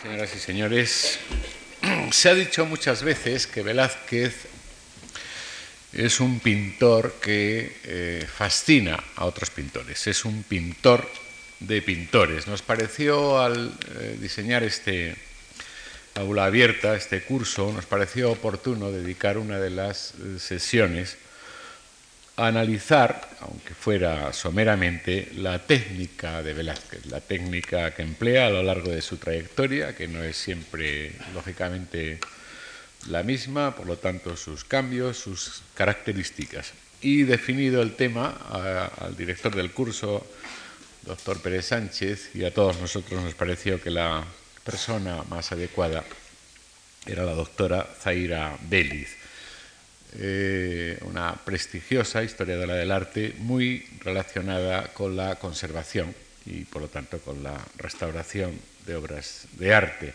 Señoras y señores, se ha dicho muchas veces que Velázquez es un pintor que eh, fascina a otros pintores, es un pintor de pintores. Nos pareció al eh, diseñar este aula abierta, este curso, nos pareció oportuno dedicar una de las eh, sesiones analizar, aunque fuera someramente, la técnica de Velázquez, la técnica que emplea a lo largo de su trayectoria, que no es siempre, lógicamente, la misma, por lo tanto, sus cambios, sus características. Y definido el tema al director del curso, doctor Pérez Sánchez, y a todos nosotros nos pareció que la persona más adecuada era la doctora Zaira Béliz eh, una prestigiosa historiadora del arte muy relacionada con la conservación y por lo tanto con la restauración de obras de arte.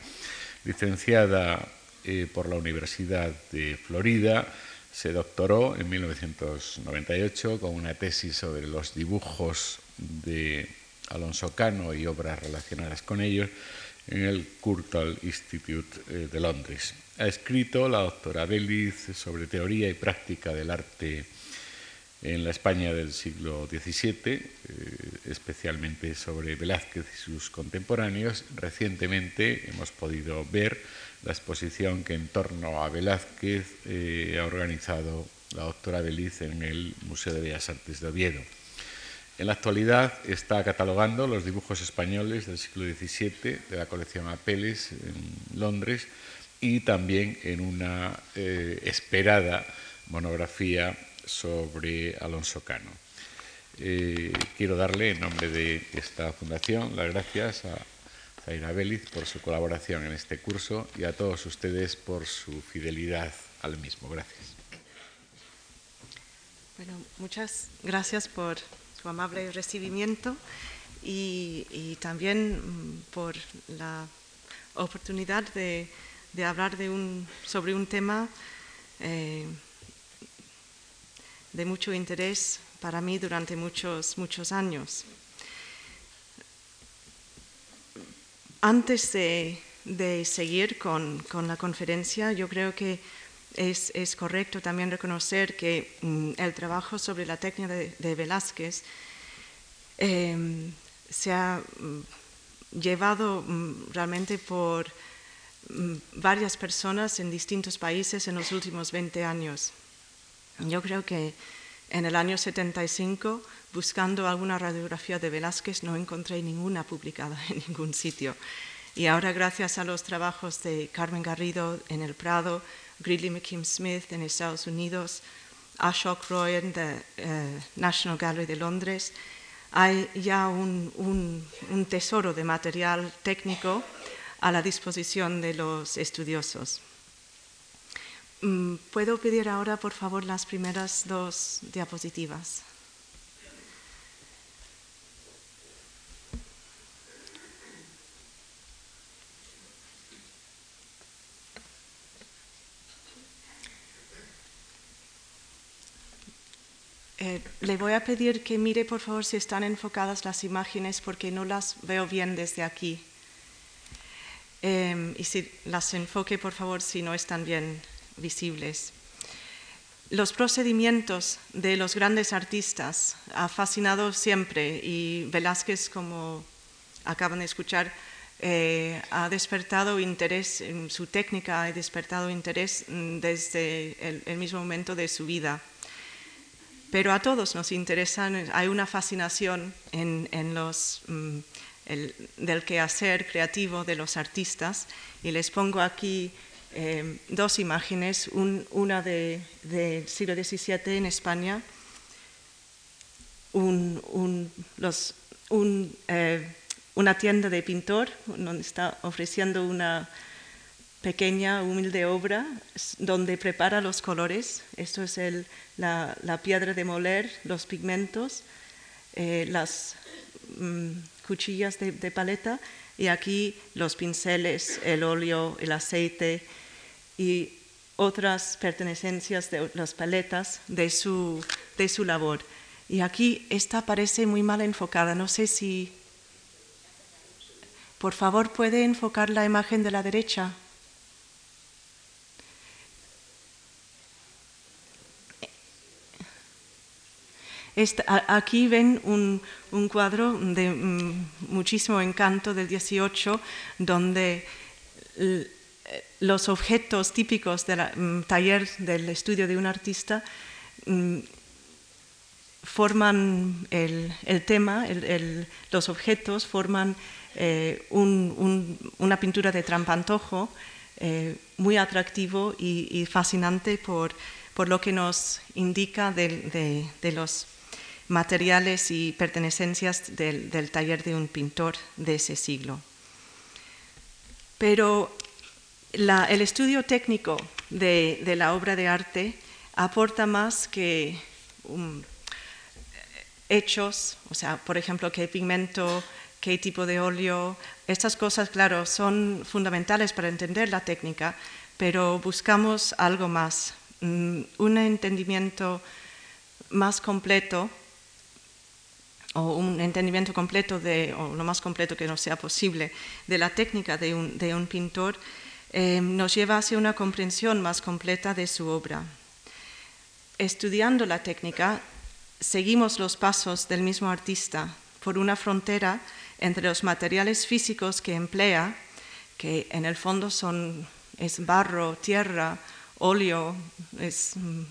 Licenciada eh, por la Universidad de Florida, se doctoró en 1998 con una tesis sobre los dibujos de Alonso Cano y obras relacionadas con ellos en el Curtal Institute eh, de Londres. Ha escrito la doctora Beliz sobre teoría y práctica del arte en la España del siglo XVII, eh, especialmente sobre Velázquez y sus contemporáneos. Recientemente hemos podido ver la exposición que en torno a Velázquez eh, ha organizado la doctora Beliz en el Museo de Bellas Artes de Oviedo. En la actualidad está catalogando los dibujos españoles del siglo XVII de la colección Apeles en Londres y también en una eh, esperada monografía sobre Alonso Cano. Eh, quiero darle, en nombre de esta fundación, las gracias a Zaira Béliz por su colaboración en este curso y a todos ustedes por su fidelidad al mismo. Gracias. Bueno, muchas gracias por su amable recibimiento y, también mm, por la oportunidad de, hablar sobre un tema eh, de mucho interés para mí durante muchos, muchos años. Antes de, seguir con, la conferencia, yo creo que es, correcto también reconocer que mm, el trabajo sobre la técnica de, Velázquez em, se ha mm, llevado mm, realmente por varias personas en distintos países en los últimos 20 años. Yo creo que en el año 75, buscando alguna radiografía de Velázquez, no encontré ninguna publicada en ningún sitio. Y ahora, gracias a los trabajos de Carmen Garrido en el Prado, Gridley McKim Smith en Estados Unidos, Ashok Roy en la eh, National Gallery de Londres, hay ya un, tesoro de material técnico a la disposición de los estudiosos. Mm, ¿Puedo pedir ahora, por favor, las primeras dos diapositivas? Eh, le voy a pedir que mire por favor si están enfocadas las imágenes porque no las veo bien desde aquí. Em, y si las enfoque por favor si no están bien visibles. Los procedimientos de los grandes artistas ha fascinado siempre y Velázquez, como acaban de escuchar, eh, ha despertado interés, en su técnica ha despertado interés mm, desde el mismo momento de su vida pero a todos nos interesan, hay una fascinación en, los, mm, del quehacer creativo de los artistas y les pongo aquí eh, dos imágenes, una del siglo XVII en España, eh, una tienda de pintor donde está ofreciendo una pequeña, humilde obra donde prepara los colores. Esto es la, piedra de moler, los pigmentos, eh, las mm, cuchillas de, paleta y aquí los pinceles, el óleo, el aceite y otras pertenecencias de las paletas de su, de su labor. Y aquí esta parece muy mal enfocada, no sé si Por favor, ¿puede enfocar la imagen de la derecha? Aquí ven un, cuadro de mm, muchísimo encanto del 18, donde los objetos típicos del mm, taller del estudio de un artista mm, forman el, tema, los objetos forman eh, una pintura de trampantojo eh, muy atractivo y, fascinante por, lo que nos indica de, los materiales y pertenecencias del, taller de un pintor de ese siglo. Pero el estudio técnico de, la obra de arte aporta más que um, hechos, o sea, por ejemplo, qué pigmento, qué tipo de óleo. Estas cosas, claro, son fundamentales para entender la técnica, pero buscamos algo más, mm, un entendimiento más completo o un entendimiento completo de, o lo más completo que nos sea posible de la técnica de un, pintor, eh, nos lleva hacia una comprensión más completa de su obra. Estudiando la técnica, seguimos los pasos del mismo artista por una frontera entre los materiales físicos que emplea, que en el fondo son es barro, tierra, óleo, es mm,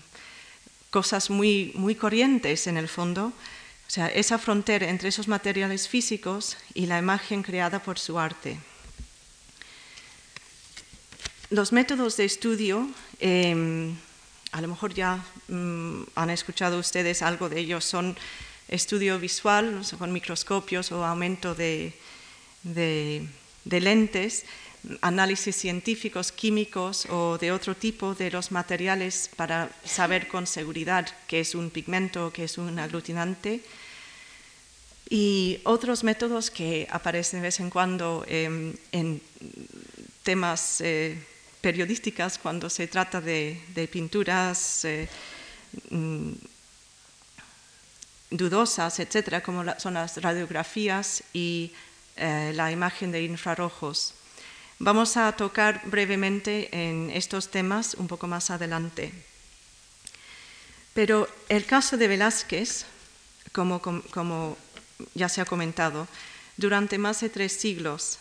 cosas muy, muy corrientes en el fondo, o sea, esa frontera entre esos materiales físicos y la imagen creada por su arte. Los métodos de estudio, em, a lo mejor ya mm, han escuchado ustedes algo de ellos, son estudio visual con microscopios o aumento de, lentes, análisis científicos, químicos o de otro tipo de los materiales para saber con seguridad qué es un pigmento, qué es un aglutinante. Y otros métodos que aparecen de vez en cuando em, en temas eh, periodísticos cuando se trata de, pinturas eh, mm, dudosas, etcétera, como son las radiografías y eh, la imagen de infrarrojos. Vamos a tocar brevemente en estos temas un poco más adelante. Pero el caso de Velázquez, como, ya se ha comentado, durante más de tres siglos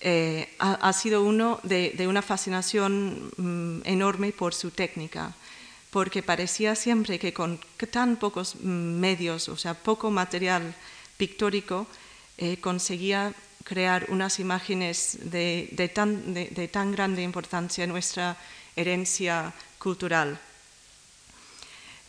eh, ha, sido uno de, una fascinación mm, enorme por su técnica porque parecía siempre que con tan pocos medios, o sea, poco material pictórico, eh, conseguía crear unas imágenes de, tan, de, tan, grande importancia en nuestra herencia cultural.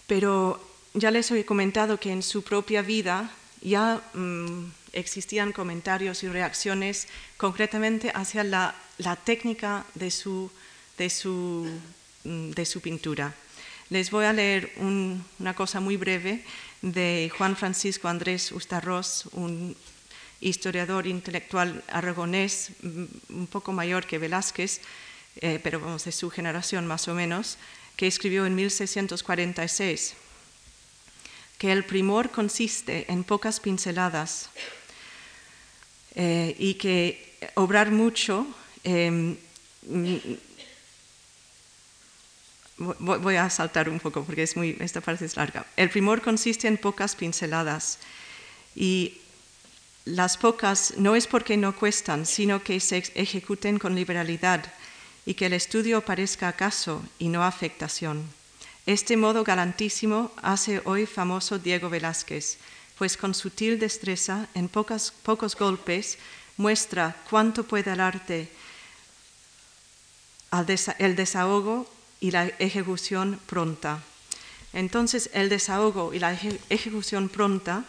Pero ya les he comentado que en su propia vida ya mm, existían comentarios y reacciones concretamente hacia la, técnica de su, de su, mm, de su pintura. Les voy a leer una cosa muy breve de Juan Francisco Andrés Ustarros, un historiador intelectual aragonés, mm, un poco mayor que Velázquez, eh, pero vamos, de su generación más o menos, que escribió en 1646 que el primor consiste en pocas pinceladas eh, y que obrar mucho em, Voy a saltar un poco porque es muy, esta parte es larga. El primor consiste en pocas pinceladas y las pocas no es porque no cuestan, sino que se ejecuten con liberalidad y que el estudio parezca acaso y no afectación. Este modo galantísimo hace hoy famoso Diego Velázquez, pues con sutil destreza, en pocos golpes, muestra cuánto puede el arte, el desahogo y la ejecución pronta. Entonces, el desahogo y la ejecución pronta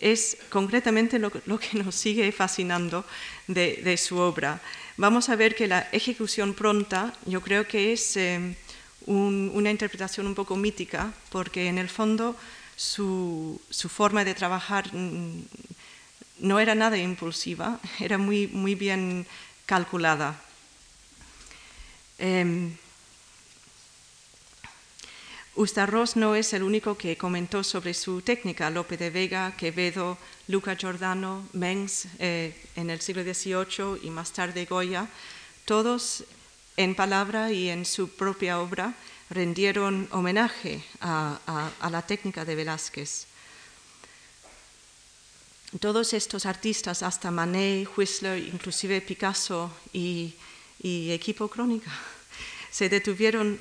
es concretamente lo, que nos sigue fascinando de, su obra. Vamos a ver que la ejecución pronta yo creo que es eh, una interpretación un poco mítica, porque en el fondo su, forma de trabajar mm, no era nada impulsiva, era muy, muy bien calculada. Em, Ustarros no es el único que comentó sobre su técnica. Lope de Vega, Quevedo, Luca Giordano, Mengs eh, en el siglo XVIII y más tarde Goya, todos en palabra y en su propia obra rendieron homenaje a, la técnica de Velázquez. Todos estos artistas, hasta Manet, Whistler, inclusive Picasso y, y Equipo Crónica, se detuvieron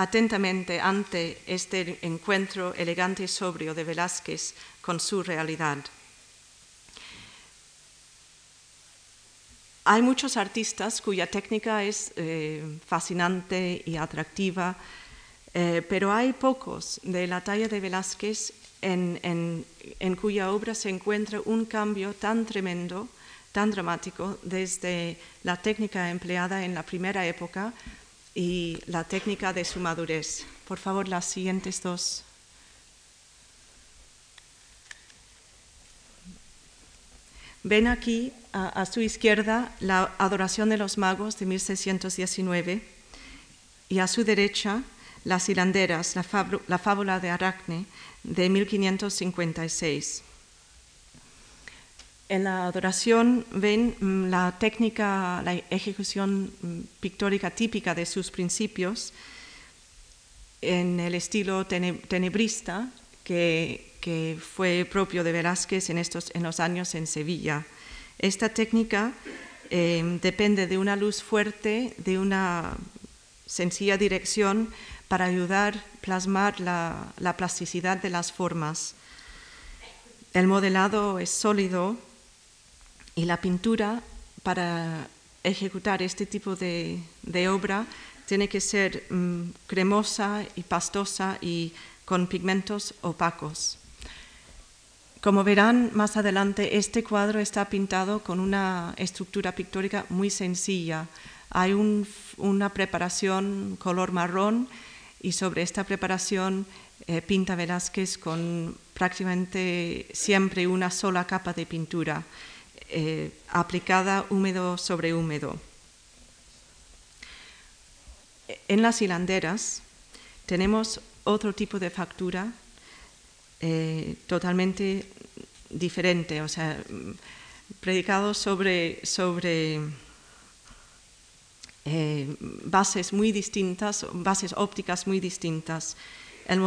atentamente ante este encuentro elegante y sobrio de Velázquez con su realidad. Hay muchos artistas cuya técnica es eh, fascinante y atractiva, eh, pero hay pocos de la talla de Velázquez en, en, cuya obra se encuentra un cambio tan tremendo, tan dramático, desde la técnica empleada en la primera época y la técnica de su madurez. Por favor, las siguientes dos. Ven aquí a, su izquierda la adoración de los magos de 1619 y a su derecha las hilanderas, la, la fábula de Aracne de 1556. En la adoración ven mm, la técnica, la ejecución mm, pictórica típica de sus principios en el estilo tenebrista que que fue propio de Velázquez en, estos, en los años en Sevilla. Esta técnica eh, depende de una luz fuerte, de una sencilla dirección para ayudar a plasmar la, la plasticidad de las formas. El modelado es sólido y la pintura para ejecutar este tipo de, obra tiene que ser mm, cremosa y pastosa y con pigmentos opacos. Como verán más adelante, este cuadro está pintado con una estructura pictórica muy sencilla. Hay una preparación color marrón y sobre esta preparación eh, pinta Velázquez con prácticamente siempre una sola capa de pintura eh, aplicada húmedo sobre húmedo. En las hilanderas tenemos otro tipo de factura eh, totalmente diferente, o sea, predicado sobre, sobre eh, bases muy distintas, bases ópticas muy distintas. El,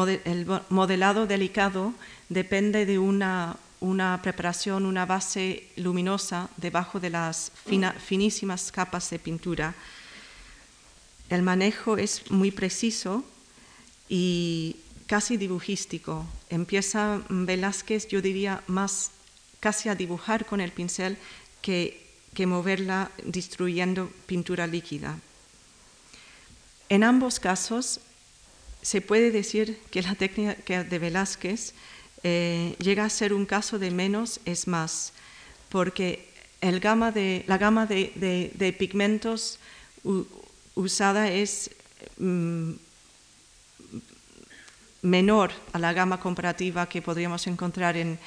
modelado delicado depende de una, una, preparación, una base luminosa debajo de las finísimas capas de pintura. El manejo es muy preciso y casi dibujístico. Empieza Velázquez, yo diría, más casi a dibujar con el pincel que, que moverla destruyendo pintura líquida. En ambos casos se puede decir que la técnica de Velázquez eh, llega a ser un caso de menos es más, porque la gama de, pigmentos usada es mm, menor a la gama comparativa que podríamos encontrar en,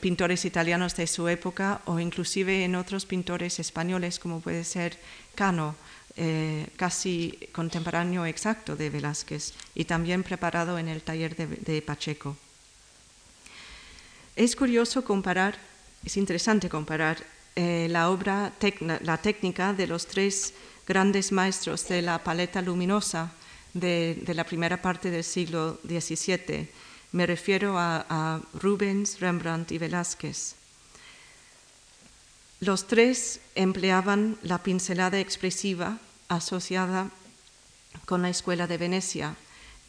pintores italianos de su época o inclusive en otros pintores españoles como puede ser Cano, eh, casi contemporáneo exacto de Velázquez y también preparado en el taller de, Pacheco. Es curioso comparar, es interesante comparar eh, la obra, la técnica de los tres grandes maestros de la paleta luminosa de, la primera parte del siglo XVII. Me refiero a, Rubens, Rembrandt y Velázquez. Los tres empleaban la pincelada expresiva asociada con la escuela de Venecia,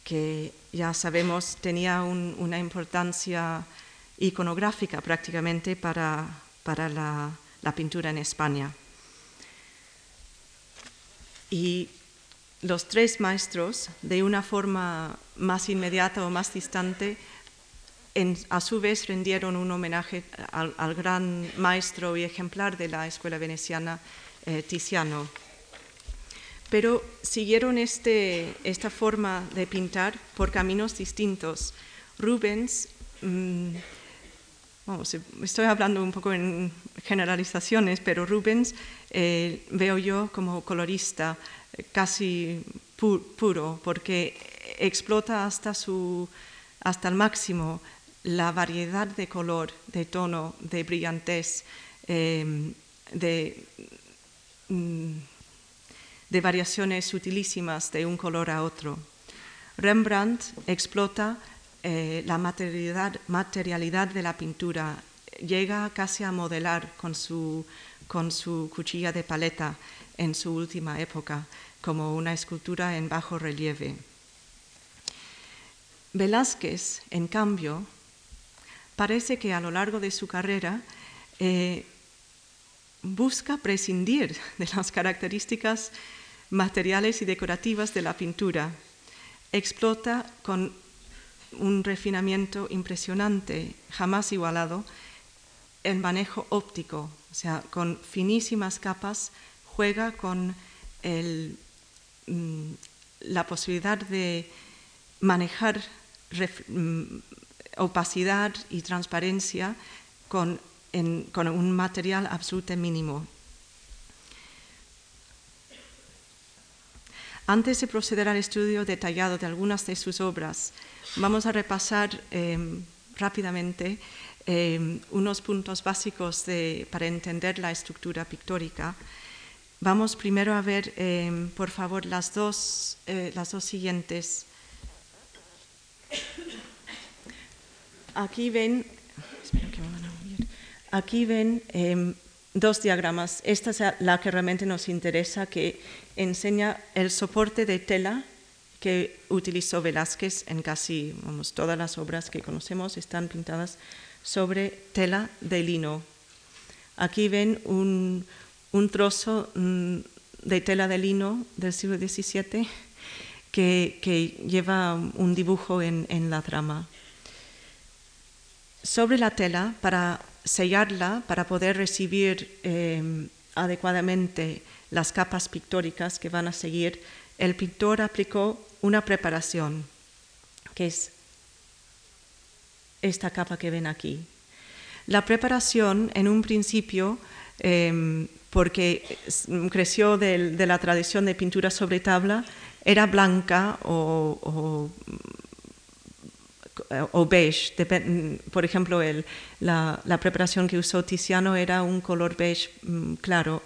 que ya sabemos tenía una importancia iconográfica prácticamente para, la, la, pintura en España. Y los tres maestros, de una forma más inmediata o más distante, a su vez rendieron un homenaje al, gran maestro y ejemplar de la escuela veneciana, eh, Tiziano. Pero siguieron este, esta forma de pintar por caminos distintos. Rubens, mm, estoy hablando un poco en generalizaciones, pero Rubens eh, veo yo como colorista casi puro, porque explota hasta, su, hasta el máximo la variedad de color, de tono, de brillantez, em, de, mm, de variaciones sutilísimas de un color a otro. Rembrandt explota eh, la materialidad, de la pintura, llega casi a modelar con su, con su cuchilla de paleta en su última época, como una escultura en bajo relieve. Velázquez, en cambio, parece que a lo largo de su carrera eh, busca prescindir de las características materiales y decorativas de la pintura. Explota con un refinamiento impresionante, jamás igualado, el manejo óptico, o sea, con finísimas capas, juega con mm, la posibilidad de manejar mm, opacidad y transparencia con, con un material absolutamente mínimo. Antes de proceder al estudio detallado de algunas de sus obras, vamos a repasar em, rápidamente em, unos puntos básicos para entender la estructura pictórica. Vamos primero a ver, em, por favor, las dos, eh, las dos siguientes. Aquí ven, aquí ven dos diagramas. Esta es la que realmente nos interesa, que enseña el soporte de tela que utilizó Velázquez en casi todas las obras que conocemos, están pintadas sobre tela de lino. Aquí ven un, trozo mm, de tela de lino del siglo XVII que, lleva un dibujo en, la trama. Sobre la tela, para sellarla, para poder recibir eh, adecuadamente las capas pictóricas que van a seguir, el pintor aplicó una preparación, que es esta capa que ven aquí. La preparación, en un principio, em, porque creció de, la tradición de pintura sobre tabla, era blanca o, beige. por ejemplo, la, la, preparación que usó Tiziano era un color beige mm, claro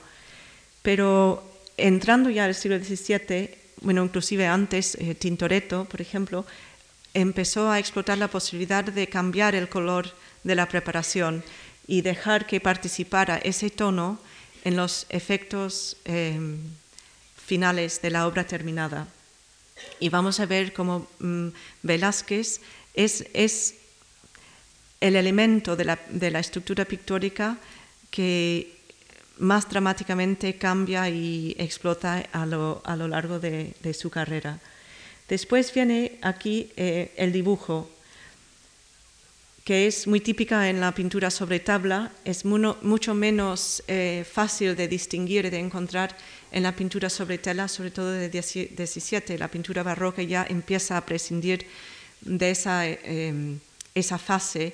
pero entrando ya al siglo XVII, bueno, inclusive antes, eh, Tintoretto, por ejemplo, empezó a explotar la posibilidad de cambiar el color de la preparación y dejar que participara ese tono en los efectos em, finales de la obra terminada. Y vamos a ver cómo mm, Velázquez es, el elemento de la, de la estructura pictórica que más dramáticamente cambia y explota a lo, largo de, su carrera. Después viene aquí eh, el dibujo, que es muy típica en la pintura sobre tabla, es mucho menos eh, fácil de distinguir y de encontrar en la pintura sobre tela, sobre todo de 17. La pintura barroca ya empieza a prescindir de esa, eh, esa fase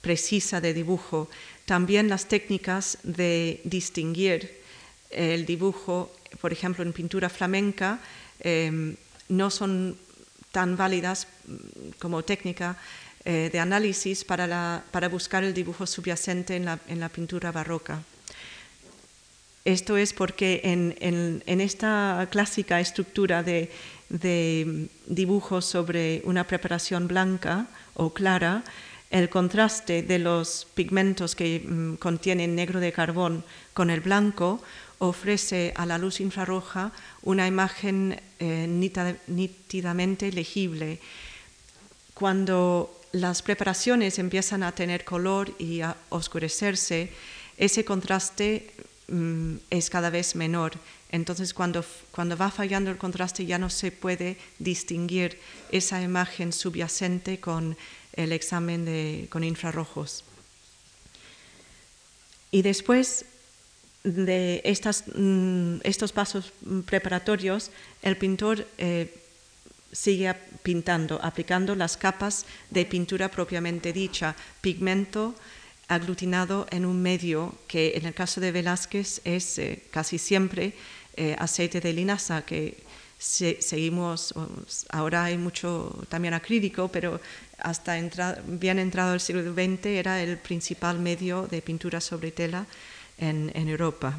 precisa de dibujo también las técnicas de distinguir el dibujo, por ejemplo, en pintura flamenca, em, no son tan válidas mm, como técnica eh, de análisis para, buscar el dibujo subyacente en la, pintura barroca. Esto es porque en, esta clásica estructura de, de dibujo sobre una preparación blanca o clara, el contraste de los pigmentos que mm, contienen negro de carbón con el blanco ofrece a la luz infrarroja una imagen eh, nítidamente legible. Cuando las preparaciones empiezan a tener color y a oscurecerse, ese contraste mm, es cada vez menor. Entonces, cuando, cuando va fallando el contraste, ya no se puede distinguir esa imagen subyacente con el examen con infrarrojos. Y después de mm, estos pasos preparatorios, el pintor eh, sigue pintando, aplicando las capas de pintura propiamente dicha, pigmento aglutinado en un medio que en el caso de Velázquez es eh, casi siempre eh, aceite de linaza, que seguimos, ahora hay mucho también acrílico, pero hasta bien entrado el siglo XX era el principal medio de pintura sobre tela en, Europa.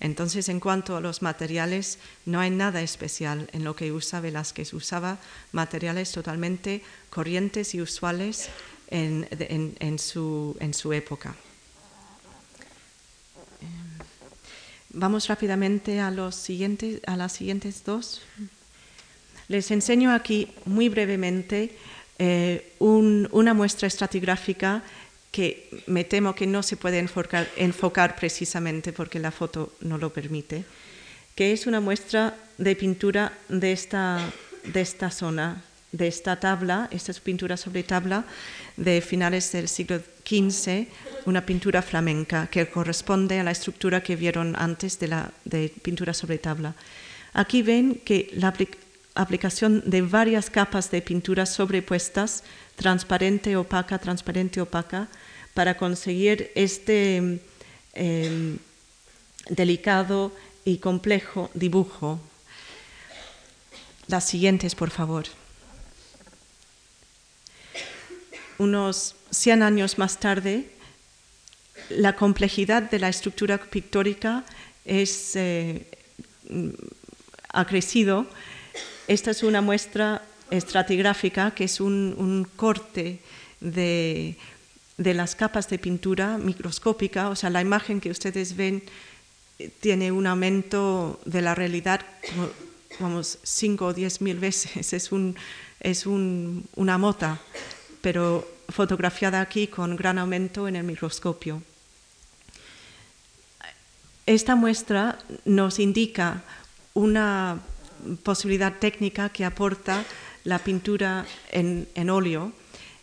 Entonces, en cuanto a los materiales, no hay nada especial en lo que usa Velázquez. Usaba materiales totalmente corrientes y usuales en su época. Vamos rápidamente a, los siguientes, a las siguientes dos. Les enseño aquí muy brevemente eh, una muestra estratigráfica que me temo que no se puede enfocar, enfocar, precisamente porque la foto no lo permite, que es una muestra de pintura de esta, de esta zona, de esta tabla, esta es pintura sobre tabla de finales del siglo XV, una pintura flamenca que corresponde a la estructura que vieron antes de la de pintura sobre tabla. Aquí ven que la aplicación de varias capas de pintura sobrepuestas, transparente, opaca, transparente, opaca, para conseguir este em, delicado y complejo dibujo. Las siguientes, por favor. Unos 100 años más tarde, la complejidad de la estructura pictórica es, eh, ha crecido. Esta es una muestra estratigráfica que es un, corte de, las capas de pintura microscópica, o sea, la imagen que ustedes ven eh, tiene un aumento de la realidad, vamos, 5 o 10 mil veces, es, un, es una mota pero fotografiada aquí con gran aumento en el microscopio. Esta muestra nos indica una posibilidad técnica que aporta la pintura en, óleo,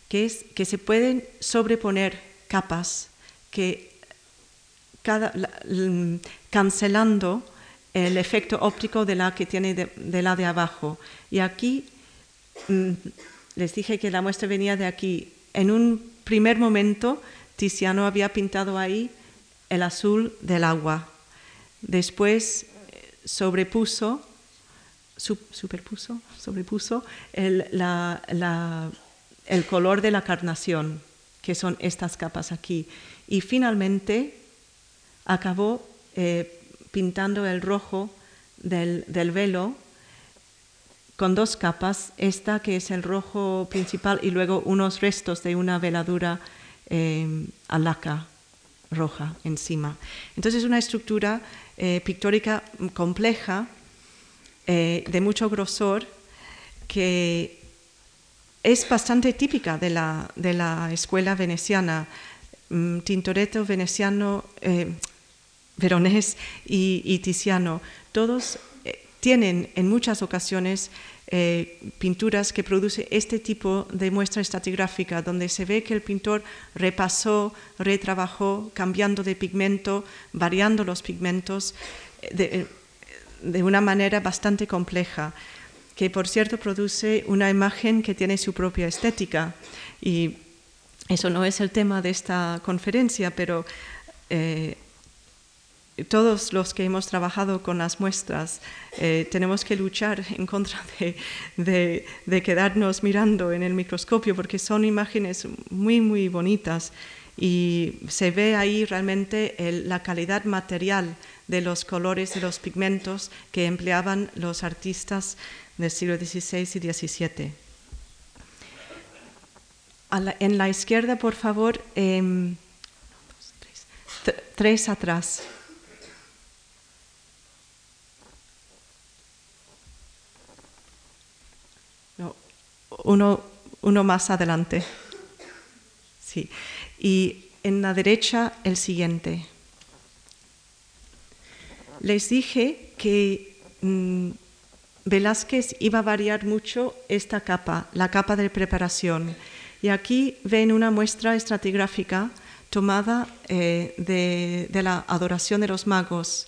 que es que se pueden sobreponer capas que cancelando el efecto óptico de la que tiene de la de abajo. Y aquí mm, les dije que la muestra venía de aquí. En un primer momento, Tiziano había pintado ahí el azul del agua. Después eh, sobrepuso, superpuso, sobrepuso el, color de la carnación, que son estas capas aquí. Y finalmente acabó eh, pintando el rojo del velo con dos capas, esta que es el rojo principal y luego unos restos de una veladura eh, alaca roja encima. Entonces es una estructura eh, pictórica compleja, eh, de mucho grosor, que es bastante típica de la, de la escuela veneciana. Mm, Tintoretto, veneciano, veronés y, y Tiziano, todos tienen en muchas ocasiones eh, pinturas que producen este tipo de muestra estratigráfica, donde se ve que el pintor repasó, retrabajó, cambiando de pigmento, variando los pigmentos eh, de, una manera bastante compleja, que por cierto produce una imagen que tiene su propia estética. Y eso no es el tema de esta conferencia, pero eh, todos los que hemos trabajado con las muestras eh, tenemos que luchar en contra de, quedarnos mirando en el microscopio porque son imágenes muy, muy bonitas y se ve ahí realmente la calidad material de los colores de los pigmentos que empleaban los artistas del siglo XVI y XVII. en la izquierda, por favor, em, tres atrás. Uno, uno más adelante. Sí. Y en la derecha el siguiente. Les dije que mm, Velázquez iba a variar mucho esta capa, la capa de preparación. Y aquí ven una muestra estratigráfica tomada eh, de, de, la adoración de los magos,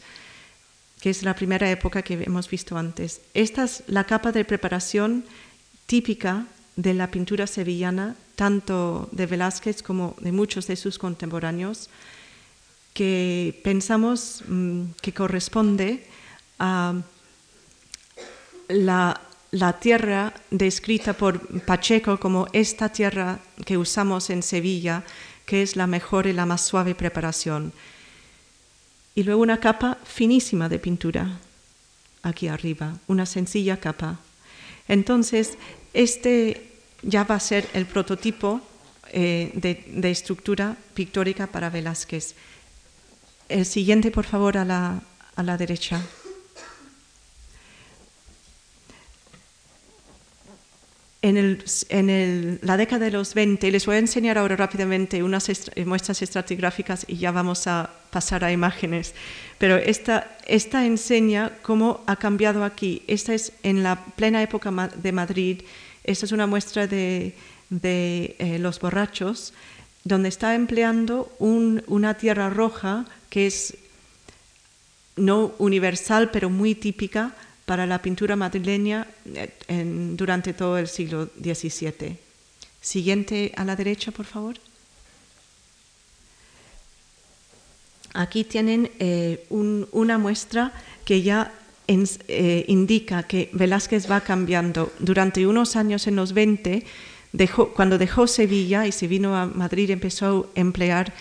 que es la primera época que hemos visto antes. Esta es la capa de preparación típica de la pintura sevillana, tanto de Velázquez como de muchos de sus contemporáneos, que pensamos mm, que corresponde a la, tierra descrita por Pacheco como esta tierra que usamos en Sevilla, que es la mejor y la más suave preparación. Y luego una capa finísima de pintura aquí arriba, una sencilla capa. Entonces, este ya va a ser el prototipo eh, de, estructura pictórica para Velázquez. El siguiente, por favor, a la, a la derecha. En, la década de los 20, les voy a enseñar ahora rápidamente unas muestras estratigráficas y ya vamos a pasar a imágenes, pero esta, esta enseña cómo ha cambiado aquí. Esta es en la plena época de Madrid, esta es una muestra de, eh, los borrachos, donde está empleando una tierra roja que es no universal, pero muy típica para la pintura madrileña eh, durante todo el siglo XVII. Siguiente a la derecha, por favor. Aquí tienen eh, una muestra que ya eh, indica que Velázquez va cambiando. Durante unos años en los 20, cuando dejó Sevilla y se vino a Madrid, empezó a emplear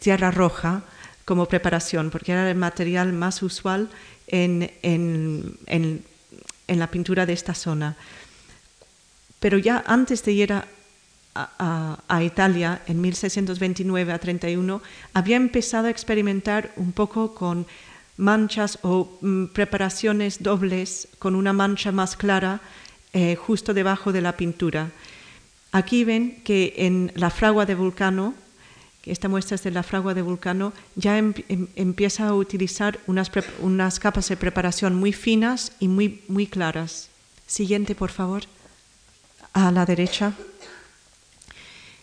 tierra roja como preparación, porque era el material más usual en, la pintura de esta zona. Pero ya antes de ir a, Italia, en 1629 a 31, había empezado a experimentar un poco con manchas o mm, preparaciones dobles con una mancha más clara eh, justo debajo de la pintura. Aquí ven que en la fragua de Vulcano esta muestra es de la fragua de Vulcano, ya em, em, empieza a utilizar unas, unas, capas de preparación muy finas y muy, muy claras. Siguiente, por favor, a la derecha.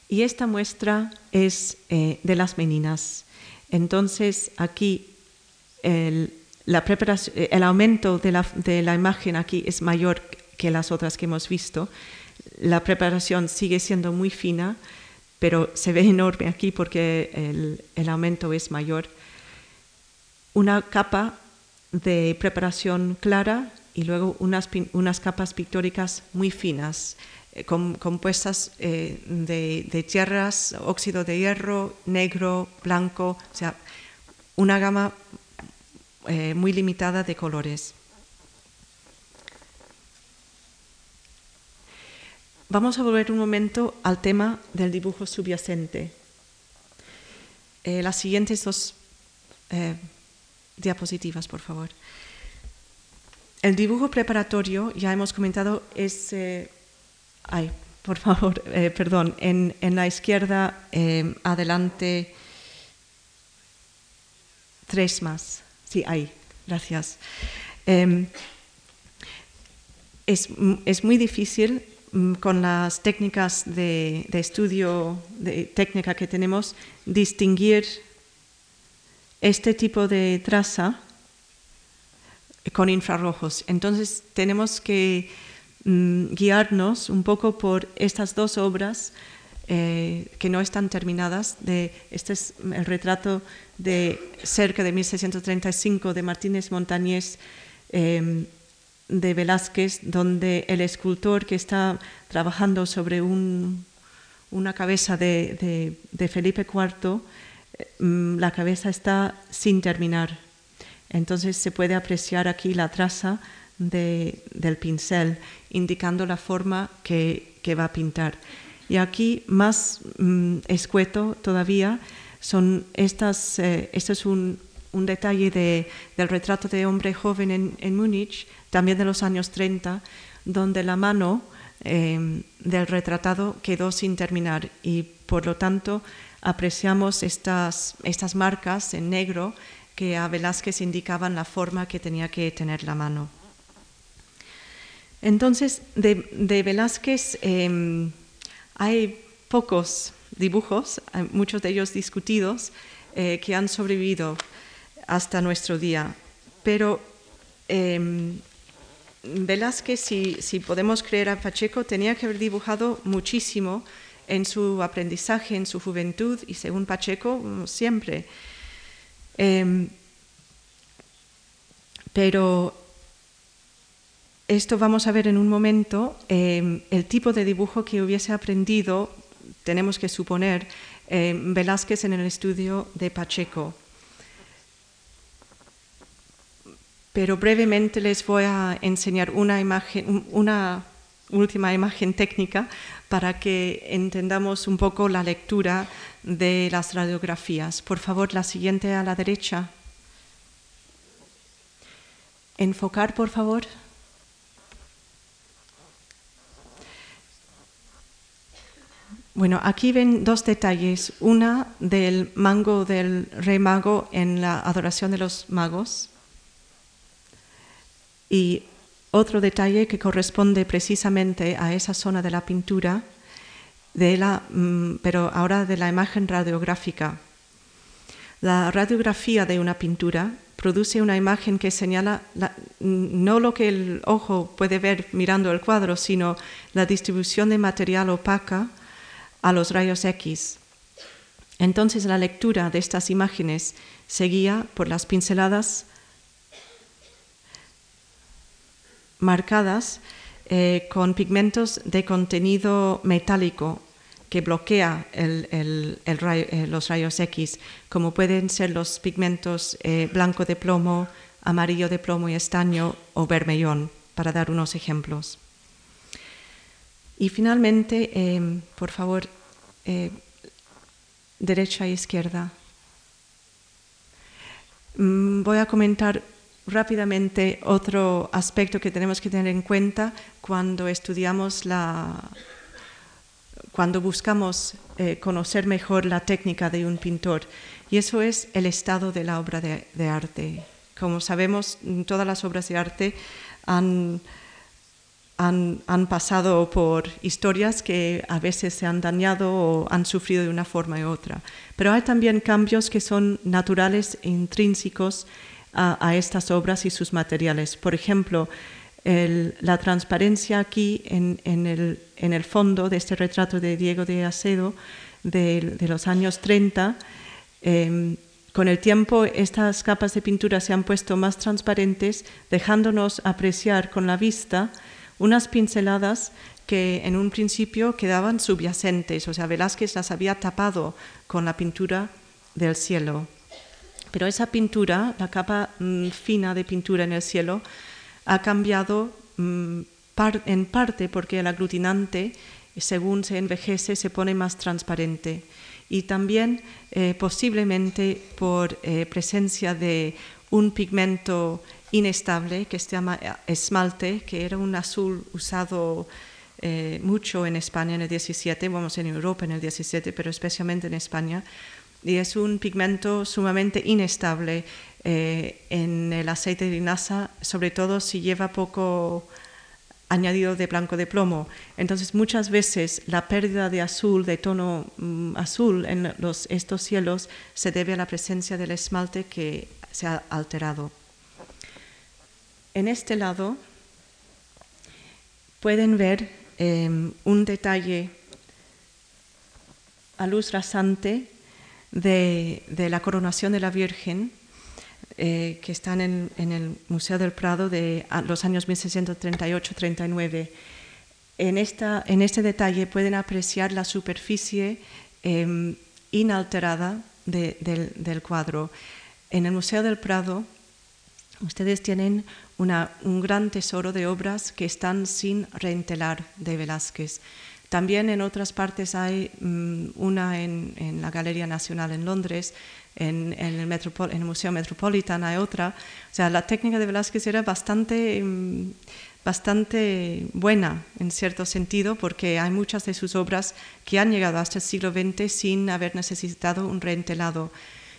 Y esta muestra es eh, de las meninas. Entonces, aquí el, la el aumento de la, de la imagen aquí es mayor que las otras que hemos visto. La preparación sigue siendo muy fina pero se ve enorme aquí porque el, aumento es mayor. Una capa de preparación clara y luego unas, unas capas pictóricas muy finas, eh, compuestas eh, de, tierras, óxido de hierro, negro, blanco, o sea, una gama eh, muy limitada de colores. Vamos a volver un momento al tema del dibujo subyacente. Eh, las siguientes dos eh, diapositivas, por favor. El dibujo preparatorio, ya hemos comentado, es... Eh, ay, por favor, perdón, en, la izquierda, adelante, tres más. Sí, ahí, gracias. Em, es, es, muy difícil con las técnicas de, estudio, de técnica que tenemos, distinguir este tipo de traza con infrarrojos. Entonces tenemos que mm, guiarnos un poco por estas dos obras eh, que no están terminadas. De, este es el retrato de cerca de 1635 de Martínez Montañés. Eh, de Velázquez, donde el escultor que está trabajando sobre una cabeza de, Felipe IV, mm, la cabeza está sin terminar. Entonces se puede apreciar aquí la traza del pincel, indicando la forma que, va a pintar. Y aquí, más mm, escueto todavía, son estas, eh, es un, detalle del retrato de hombre joven en, en Múnich, también de los años 30, donde la mano em, del retratado quedó sin terminar y por lo tanto apreciamos estas, estas marcas en negro que a Velázquez indicaban la forma que tenía que tener la mano. Entonces, de, Velázquez em, hay pocos dibujos, muchos de ellos discutidos, eh, que han sobrevivido hasta nuestro día, pero em, Velázquez, si, podemos creer a Pacheco, tenía que haber dibujado muchísimo en su aprendizaje, en su juventud y según Pacheco, siempre. Em, pero esto vamos a ver en un momento, em, el tipo de dibujo que hubiese aprendido, tenemos que suponer, em, Velázquez en el estudio de Pacheco. Pero brevemente les voy a enseñar una imagen, una última imagen técnica para que entendamos un poco la lectura de las radiografías. Por favor, la siguiente a la derecha. Enfocar, por favor. Bueno, aquí ven dos detalles. Una del mango del rey mago en la adoración de los magos y otro detalle que corresponde precisamente a esa zona de la pintura, de la, mm, pero ahora de la imagen radiográfica. La radiografía de una pintura produce una imagen que señala no lo que el ojo puede ver mirando el cuadro, sino la distribución de material opaca a los rayos X. Entonces la lectura de estas imágenes seguía por las pinceladas marcadas eh, con pigmentos de contenido metálico que bloquea eh, los rayos X, como pueden ser los pigmentos eh, blanco de plomo, amarillo de plomo y estaño o vermellón, para dar unos ejemplos. Y finalmente, em, por favor, derecha e izquierda. Mm, voy a comentar rápidamente otro aspecto que tenemos que tener en cuenta cuando estudiamos la cuando buscamos eh, conocer mejor la técnica de un pintor y eso es el estado de la obra de, arte. Como sabemos, todas las obras de arte han, han, pasado por historias que a veces se han dañado o han sufrido de una forma u otra. Pero hay también cambios que son naturales e intrínsecos a, estas obras y sus materiales. Por ejemplo, la transparencia aquí en, el, fondo de este retrato de Diego de Acedo de, los años 30. Em, con el tiempo estas capas de pintura se han puesto más transparentes, dejándonos apreciar con la vista unas pinceladas que en un principio quedaban subyacentes, o sea, Velázquez las había tapado con la pintura del cielo. Pero esa pintura, la capa mm, fina de pintura en el cielo, ha cambiado mm, en parte porque el aglutinante, según se envejece, se pone más transparente. Y también eh, posiblemente por eh, presencia de un pigmento inestable que se llama eh, esmalte, que era un azul usado mucho en España en el 17, vamos en Europa en el 17, pero especialmente en España, y es un pigmento sumamente inestable eh, en el aceite de linaza, sobre todo si lleva poco añadido de blanco de plomo. Entonces muchas veces la pérdida de azul, de tono mm, azul en estos cielos se debe a la presencia del esmalte que se ha alterado. En este lado pueden ver em, un detalle a luz rasante de, la coronación de la Virgen, eh, que están en, el Museo del Prado de los años 1638-39. En, en este detalle pueden apreciar la superficie em, inalterada del, cuadro. En el Museo del Prado ustedes tienen un gran tesoro de obras que están sin reentelar de Velázquez. También en otras partes hay mm, una en, la Galería Nacional en Londres, en, el, Museo Metropolitan hay otra. O sea, la técnica de Velázquez era bastante, mm, bastante buena en cierto sentido porque hay muchas de sus obras que han llegado hasta el siglo XX sin haber necesitado un reentelado.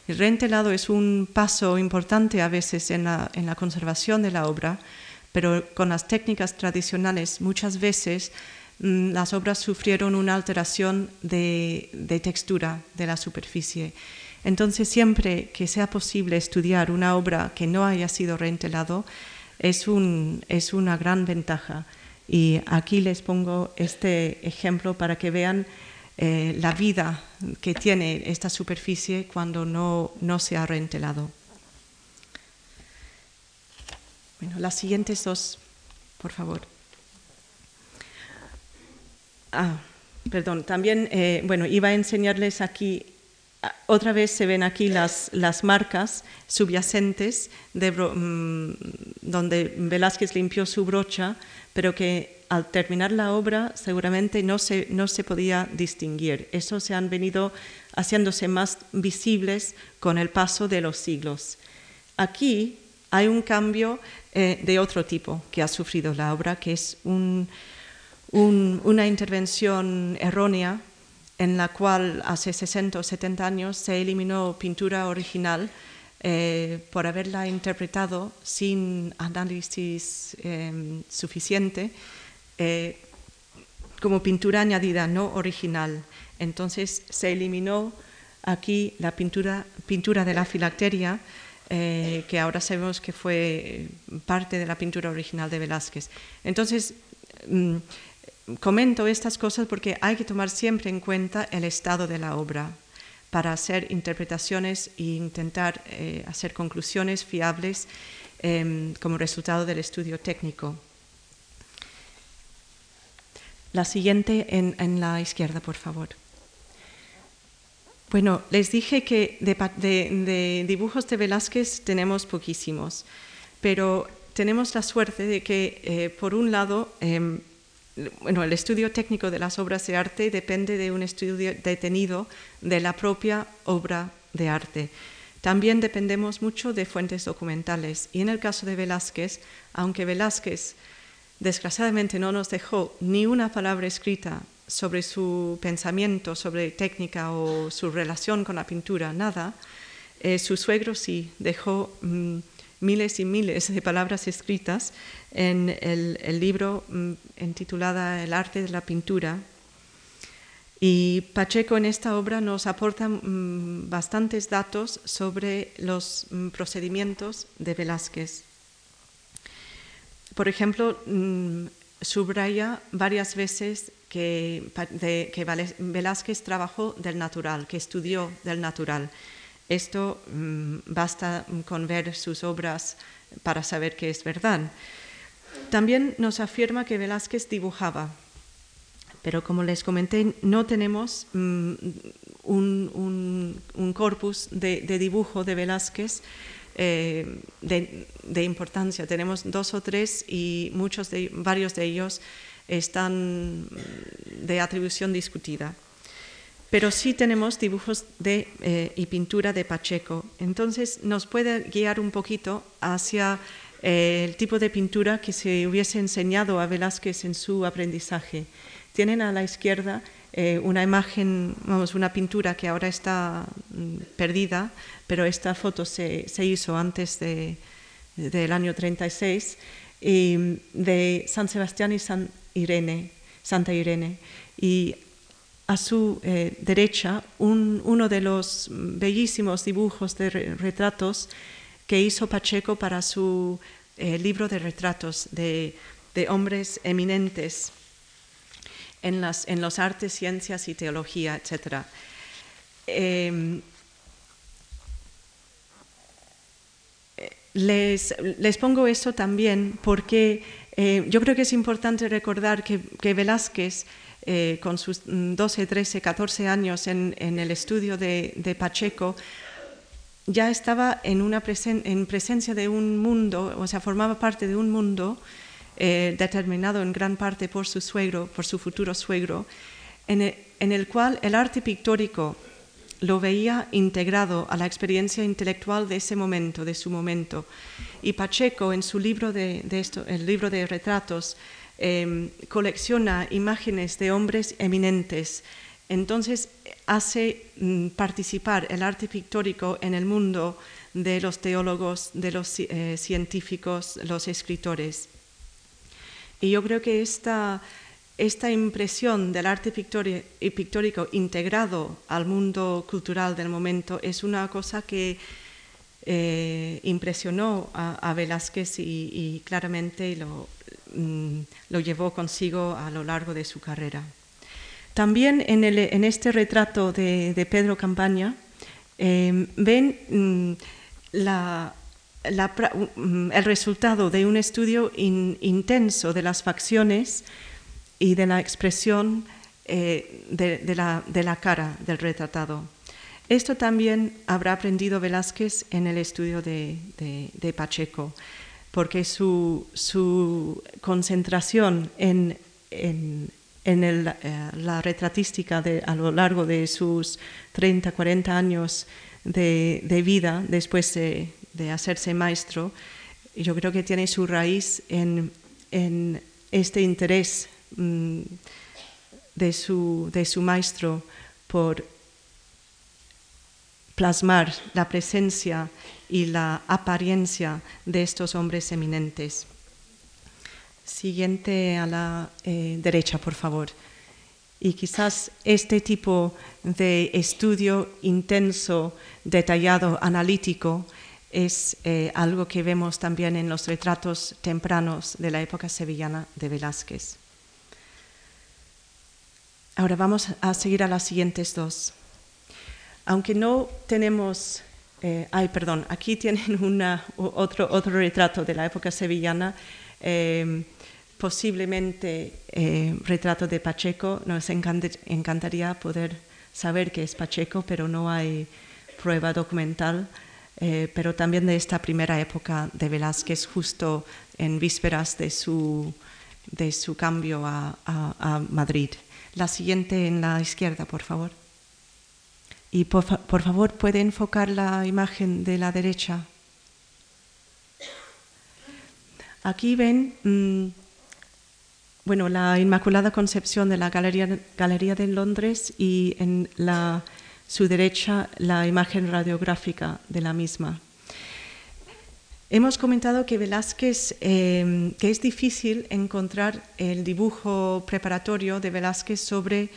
El reentelado es un paso importante a veces en la, conservación de la obra, pero con las técnicas tradicionales muchas veces las obras sufrieron una alteración de, textura de la superficie. Entonces, siempre que sea posible estudiar una obra que no haya sido reentelado, es, una gran ventaja. Y aquí les pongo este ejemplo para que vean eh, la vida que tiene esta superficie cuando no, no se ha reentelado. Bueno, las siguientes dos por favor. Ah, perdón, también, eh, bueno, iba a enseñarles aquí, ah, otra vez se ven aquí las, las marcas subyacentes de, mm, donde Velázquez limpió su brocha, pero que al terminar la obra seguramente no se, no se podía distinguir. Eso se han venido haciéndose más visibles con el paso de los siglos. Aquí hay un cambio eh, de otro tipo que ha sufrido la obra, que es una intervención errónea en la cual hace 60 o 70 años se eliminó pintura original eh, por haberla interpretado sin análisis em, suficiente eh, como pintura añadida, no original. Entonces se eliminó aquí la pintura, pintura de la filacteria eh, que ahora sabemos que fue parte de la pintura original de Velázquez. Entonces, mm, comento estas cosas porque hay que tomar siempre en cuenta el estado de la obra para hacer interpretaciones e intentar eh, hacer conclusiones fiables em, como resultado del estudio técnico. La siguiente en la izquierda, por favor. Bueno, les dije que de, dibujos de Velázquez tenemos poquísimos, pero tenemos la suerte de que, eh, por un lado, em, bueno, el estudio técnico de las obras de arte depende de un estudio detenido de la propia obra de arte. También dependemos mucho de fuentes documentales y en el caso de Velázquez, aunque Velázquez desgraciadamente no nos dejó ni una palabra escrita sobre su pensamiento, sobre técnica o su relación con la pintura, nada. Eh, su suegro sí dejó mm, miles y miles de palabras escritas en el, libro mm, intitulado El arte de la pintura. Y Pacheco en esta obra nos aporta mm, bastantes datos sobre los procedimientos de Velázquez. Por ejemplo, subraya varias veces que, Velázquez trabajó del natural, que estudió del natural. Esto mm, basta con ver sus obras para saber que es verdad. También nos afirma que Velázquez dibujaba, pero como les comenté, no tenemos mm, un, corpus de, dibujo de Velázquez eh, de, importancia. Tenemos dos o tres y muchos de, varios de ellos están de atribución discutida. Pero sí tenemos dibujos de, eh, y pintura de Pacheco. Entonces nos puede guiar un poquito hacia eh, el tipo de pintura que se hubiese enseñado a Velázquez en su aprendizaje. Tienen a la izquierda eh, una imagen, vamos, una pintura que ahora está mm, perdida, pero esta foto se, se hizo antes de, del año 36, y de San Sebastián y San Irene, Santa Irene. Y a su eh, derecha, uno de los bellísimos dibujos de retratos que hizo Pacheco para su eh, libro de retratos de, hombres eminentes en, las, en los artes, ciencias y teología, etc. Em, les, les, pongo eso también porque eh, yo creo que es importante recordar que, Velázquez, eh, con sus 12, 13, 14 años en, el estudio de, Pacheco, ya estaba en, una en presencia de un mundo, o sea, formaba parte de un mundo eh, determinado en gran parte por su suegro, por su futuro suegro, en el cual el arte pictórico lo veía integrado a la experiencia intelectual de ese momento, de su momento. Y Pacheco, en su libro de, esto, el libro de retratos, em, colecciona imágenes de hombres eminentes. Entonces hace mm, participar el arte pictórico en el mundo de los teólogos, de los eh, científicos, los escritores. Y yo creo que esta esta impresión del arte pictórico integrado al mundo cultural del momento es una cosa que eh, impresionó a, Velázquez y, claramente mm, lo, llevó consigo a lo largo de su carrera. También en, este retrato de, Pedro Campaña em, ven mm, mm, el resultado de un estudio intenso de las facciones y de la expresión eh, de, la, cara del retratado. Esto también habrá aprendido Velázquez en el estudio de, Pacheco, porque su, concentración en, eh, la retratística a lo largo de sus 30, 40 años de, vida después de, hacerse maestro, yo creo que tiene su raíz en, este interés mm, de, su, de su maestro por plasmar la presencia y la apariencia de estos hombres eminentes. Siguiente a la eh, derecha, por favor. Y quizás este tipo de estudio intenso, detallado, analítico, es eh, algo que vemos también en los retratos tempranos de la época sevillana de Velázquez. Ahora vamos a seguir a las siguientes dos. Aunque no tenemos, eh, ay, perdón, aquí tienen otro, otro retrato de la época sevillana. Eh, posiblemente retrato de Pacheco. Nos encantaría poder saber que es Pacheco, pero no hay prueba documental. Eh, pero también de esta primera época de Velázquez, justo en vísperas de su, de su cambio a, Madrid. La siguiente en la izquierda, por favor. Y por, favor, puede enfocar la imagen de la derecha. Aquí ven mm, bueno, la Inmaculada Concepción de la Galería, Galería de Londres y en la, su derecha la imagen radiográfica de la misma. Hemos comentado que Velázquez, em, que es difícil encontrar el dibujo preparatorio de Velázquez sobre,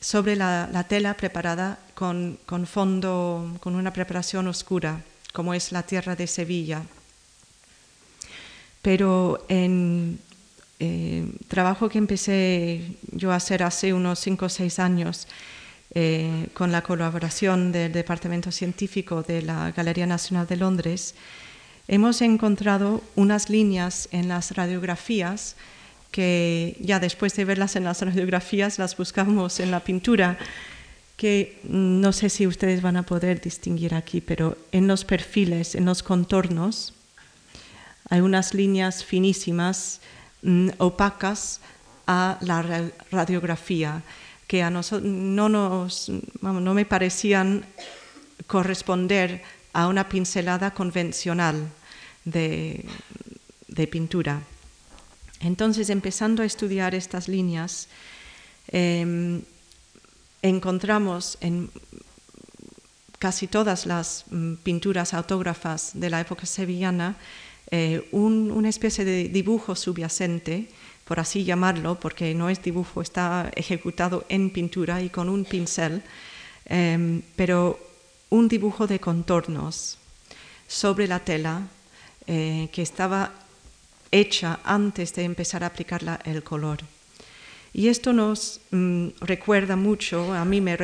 sobre la, tela preparada con, fondo, con una preparación oscura, como es la tierra de Sevilla. Pero en, eh, trabajo que empecé yo a hacer hace unos 5 o 6 años eh, con la colaboración del Departamento Científico de la Galería Nacional de Londres, hemos encontrado unas líneas en las radiografías que ya después de verlas en las radiografías las buscamos en la pintura, que no sé si ustedes van a poder distinguir aquí, pero en los perfiles, en los contornos, hay unas líneas finísimas Mm, opacas a la radiografía, que a nosotros no, nos, no me parecían corresponder a una pincelada convencional de, pintura. Entonces, empezando a estudiar estas líneas, em, encontramos en casi todas las mm, pinturas autógrafas de la época sevillana eh, una especie de dibujo subyacente, por así llamarlo, porque no es dibujo, está ejecutado en pintura y con un pincel, em, pero un dibujo de contornos sobre la tela eh, que estaba hecha antes de empezar a aplicar el color. Y esto nos mm, recuerda mucho, a mí me,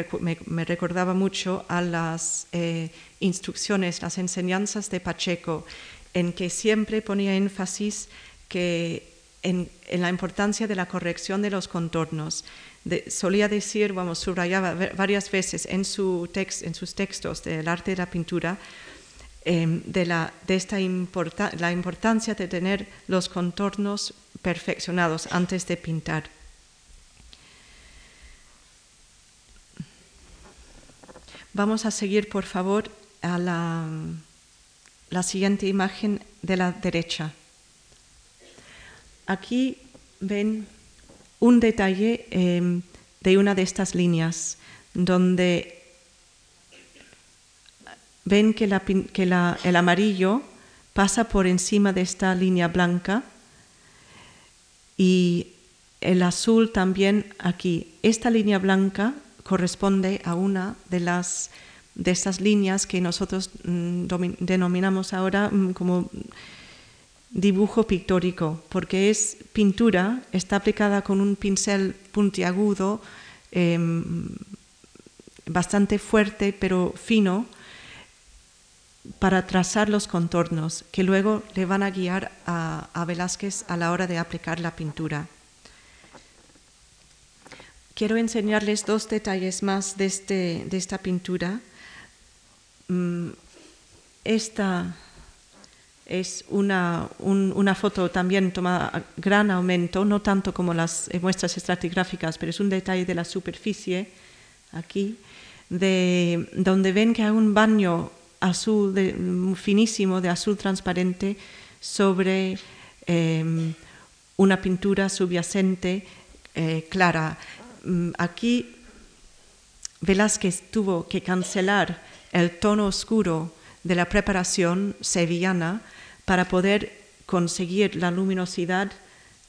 recordaba mucho a las eh, instrucciones, las enseñanzas de Pacheco en que siempre ponía énfasis que en, la importancia de la corrección de los contornos. solía decir, vamos, subrayaba varias veces en, su en sus textos del arte de la pintura, em, de esta la importancia de tener los contornos perfeccionados antes de pintar. Vamos a seguir, por favor, a la siguiente imagen de la derecha. Aquí ven un detalle em, de una de estas líneas, donde ven que, el amarillo pasa por encima de esta línea blanca y el azul también aquí. Esta línea blanca corresponde a una de las de estas líneas que nosotros mm, denominamos ahora mm, como dibujo pictórico, porque es pintura, está aplicada con un pincel puntiagudo, em, bastante fuerte pero fino, para trazar los contornos que luego le van a guiar a, a Velázquez a la hora de aplicar la pintura. Quiero enseñarles dos detalles más de, este, de esta pintura. Mm, esta es una, una, foto también tomada a gran aumento, no tanto como las muestras estratigráficas, pero es un detalle de la superficie aquí, de, donde ven que hay un baño azul finísimo, de azul transparente, sobre em, una pintura subyacente eh, clara. Mm, aquí Velázquez tuvo que cancelar el tono oscuro de la preparación sevillana para poder conseguir la luminosidad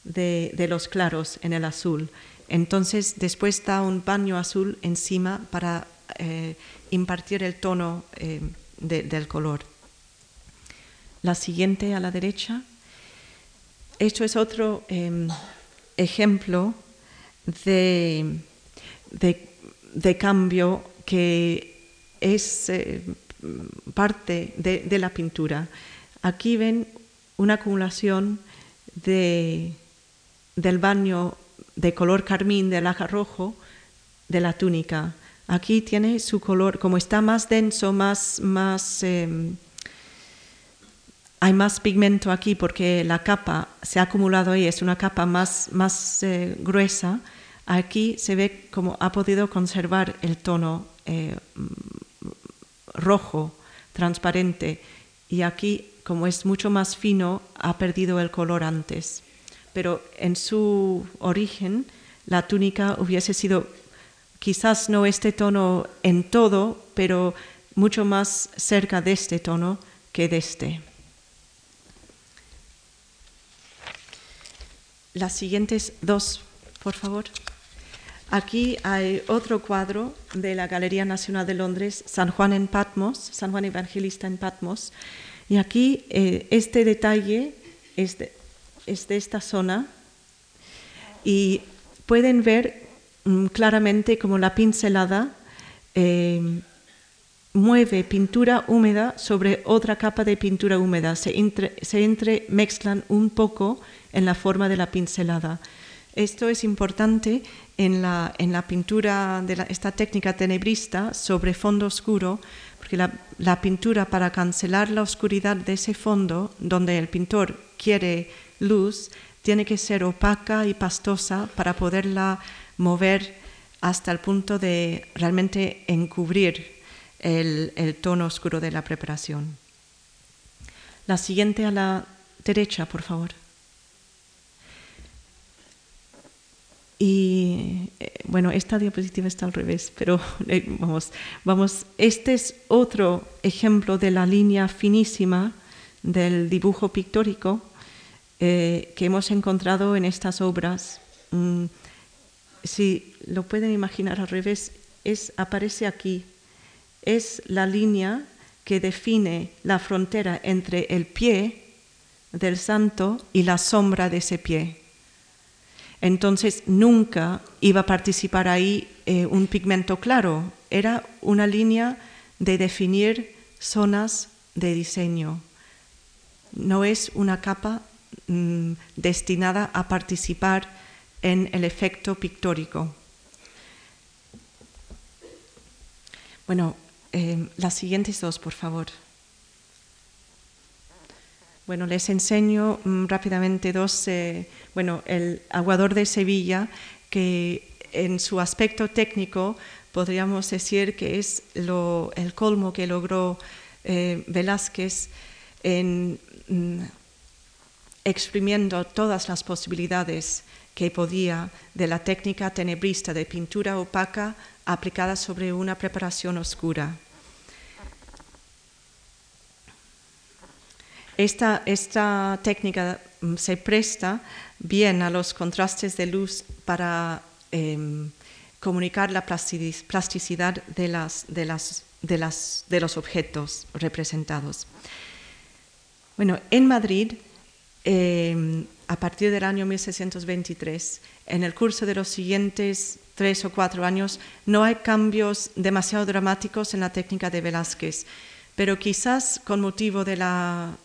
de, los claros en el azul. Entonces después da un baño azul encima para eh, impartir el tono eh, del color. La siguiente a la derecha. Esto es otro em, ejemplo de, de, cambio que es eh, parte de, la pintura. Aquí ven una acumulación de, del baño de color carmín, del aja rojo, de la túnica. Aquí tiene su color, como está más denso, más, más em, hay más pigmento aquí porque la capa se ha acumulado ahí, es una capa más, más eh, gruesa Aquí se ve como ha podido conservar el tono eh, rojo, transparente, y aquí, como es mucho más fino, ha perdido el color antes. Pero en su origen, la túnica hubiese sido quizás no este tono en todo, pero mucho más cerca de este tono que de este. Las siguientes dos, por favor. Aquí hay otro cuadro de la Galería Nacional de Londres, San Juan en Patmos, San Juan Evangelista en Patmos. Y aquí eh, este detalle es de, esta zona y pueden ver mm, claramente como la pincelada eh, mueve pintura húmeda sobre otra capa de pintura húmeda, se, se entremezclan un poco en la forma de la pincelada. Esto es importante en la, en la pintura de esta técnica tenebrista sobre fondo oscuro, porque la, la, pintura para cancelar la oscuridad de ese fondo, donde el pintor quiere luz, tiene que ser opaca y pastosa para poderla mover hasta el punto de realmente encubrir el, el tono oscuro de la preparación. La siguiente a la derecha, por favor. Y eh, bueno, esta diapositiva está al revés, pero eh, vamos, vamos, este es otro ejemplo de la línea finísima del dibujo pictórico eh, que hemos encontrado en estas obras. Mm, si lo pueden imaginar al revés, es, aparece aquí. Es la línea que define la frontera entre el pie del santo y la sombra de ese pie entonces nunca iba a participar ahí eh, un pigmento claro, era una línea de definir zonas de diseño. No es una capa mm, destinada a participar en el efecto pictórico. Bueno, eh, las siguientes dos, por favor. Bueno, les enseño mm, rápidamente dos. Eh, bueno, el aguador de Sevilla, que en su aspecto técnico podríamos decir que es el colmo que logró eh, Velázquez en mm, exprimiendo todas las posibilidades que podía de la técnica tenebrista de pintura opaca aplicada sobre una preparación oscura. Esta, técnica mm, se presta bien a los contrastes de luz para em, comunicar la plasticidad de, los objetos representados. Bueno, en Madrid, em, a partir del año 1623, en el curso de los siguientes tres o cuatro años, no hay cambios demasiado dramáticos en la técnica de Velázquez pero quizás con motivo de la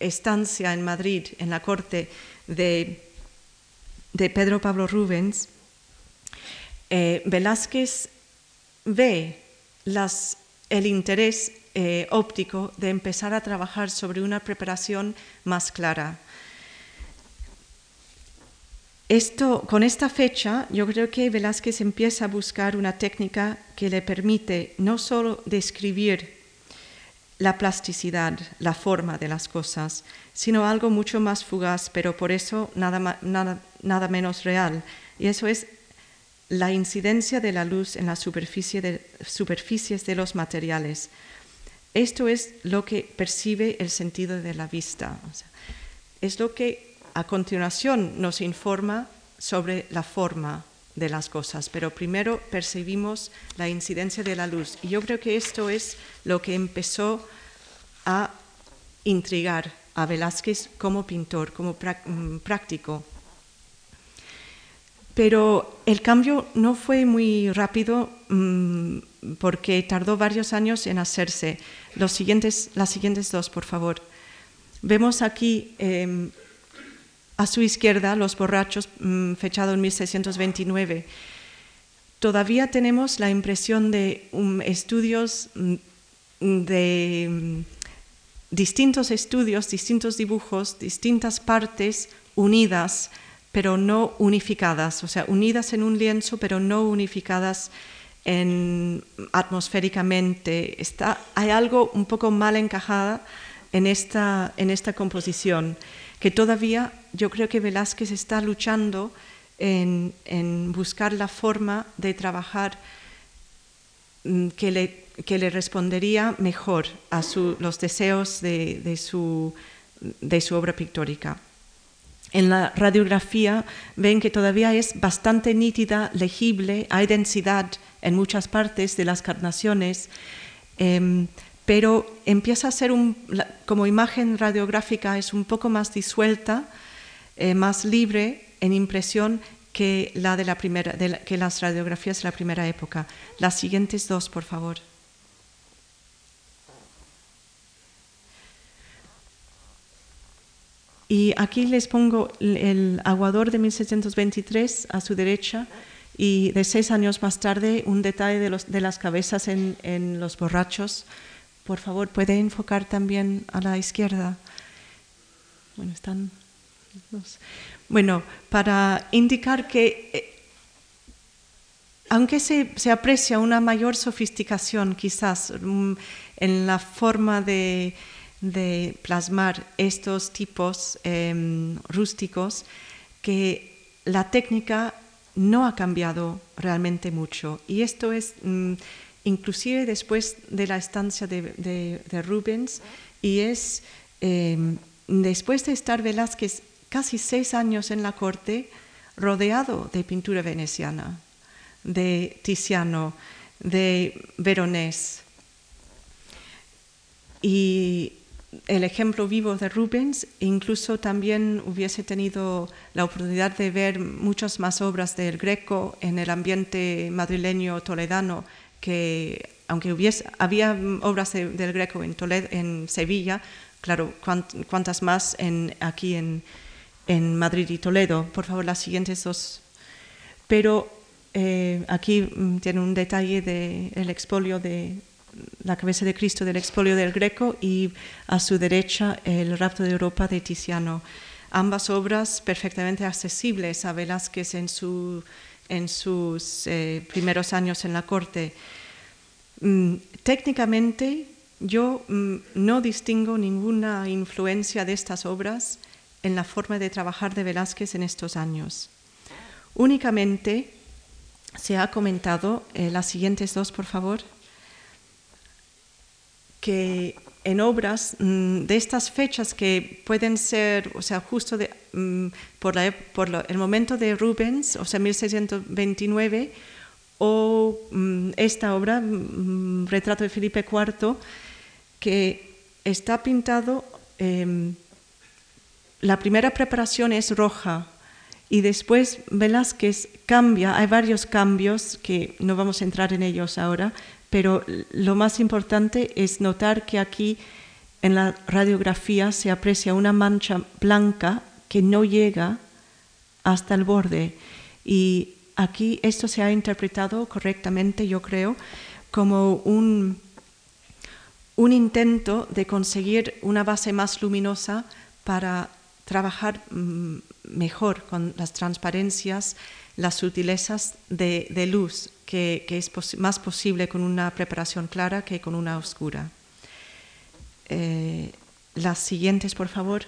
estancia en Madrid, en la corte de, de Pedro Pablo Rubens, eh, Velázquez ve el interés eh, óptico de empezar a trabajar sobre una preparación más clara. Esto, con esta fecha, yo creo que Velázquez empieza a buscar una técnica que le permite no solo describir la plasticidad, la forma de las cosas, sino algo mucho más fugaz, pero por eso nada, nada, nada menos real. Y eso es la incidencia de la luz en las superficie de, superficies de los materiales. Esto es lo que percibe el sentido de la vista. es lo que a continuación nos informa sobre la forma de las cosas, pero primero percibimos la incidencia de la luz. Y yo creo que esto es lo que empezó a intrigar a Velázquez como pintor, como mm, práctico. Pero el cambio no fue muy rápido mm, porque tardó varios años en hacerse. Los siguientes, las siguientes dos, por favor. Vemos aquí em, a su izquierda, Los borrachos, mm, fechado en 1629. Todavía tenemos la impresión de um, estudios, mm, de mm, distintos estudios, distintos dibujos, distintas partes unidas, pero no unificadas, o sea, unidas en un lienzo, pero no unificadas en, atmosféricamente. Está, hay algo un poco mal encajada en esta, en esta composición que todavía yo creo que Velázquez está luchando en, buscar la forma de trabajar mm, que le, que le respondería mejor a los deseos de, su, de su obra pictórica. En la radiografía ven que todavía es bastante nítida, legible, hay densidad en muchas partes de las carnaciones. Em, pero empieza a ser como imagen radiográfica, es un poco más disuelta, eh, más libre en impresión que, la de la primera, que las radiografías de la primera época. Las siguientes dos, por favor. Y aquí les pongo el aguador de 1623 a su derecha y de seis años más tarde un detalle de, los, de las cabezas en, en los borrachos por favor, puede enfocar también a la izquierda. Bueno, están Bueno, para indicar que eh, aunque se, aprecia una mayor sofisticación quizás mm, en la forma de, plasmar estos tipos em, rústicos, que la técnica no ha cambiado realmente mucho. Y esto es mm, inclusive después de la estancia de, Rubens, y es em, después de estar Velázquez casi seis años en la corte, rodeado de pintura veneciana, de Tiziano, de Veronés. Y el ejemplo vivo de Rubens, incluso también hubiese tenido la oportunidad de ver muchas más obras del Greco en el ambiente madrileño toledano que aunque hubiese, había obras del Greco en, en Sevilla, claro, cuántas más en, aquí en, en, Madrid y Toledo. Por favor, las siguientes dos. Pero eh, aquí mm, tiene un detalle del expolio de la cabeza de Cristo del expolio del Greco y a su derecha el rapto de Europa de Tiziano. Ambas obras perfectamente accesibles a Velázquez en su en sus eh, primeros años en la corte. Mm, técnicamente, yo mm, no distingo ninguna influencia de estas obras en la forma de trabajar de Velázquez en estos años. Únicamente se ha comentado, eh, las siguientes dos, por favor, que en obras mm, de estas fechas que pueden ser, o sea, justo mm, por, el momento de Rubens, o sea, 1629, o mm, esta obra, Retrato de Felipe IV, que está pintado, em, la primera preparación es roja y después Velázquez cambia, hay varios cambios que no vamos a entrar en ellos ahora, pero lo más importante es notar que aquí en la radiografía se aprecia una mancha blanca que no llega hasta el borde. Y aquí esto se ha interpretado correctamente, yo creo, como un, un intento de conseguir una base más luminosa para trabajar mm, mejor con las transparencias, las sutilezas de, luz, que, es más posible con una preparación clara que con una oscura. Eh, las siguientes, por favor.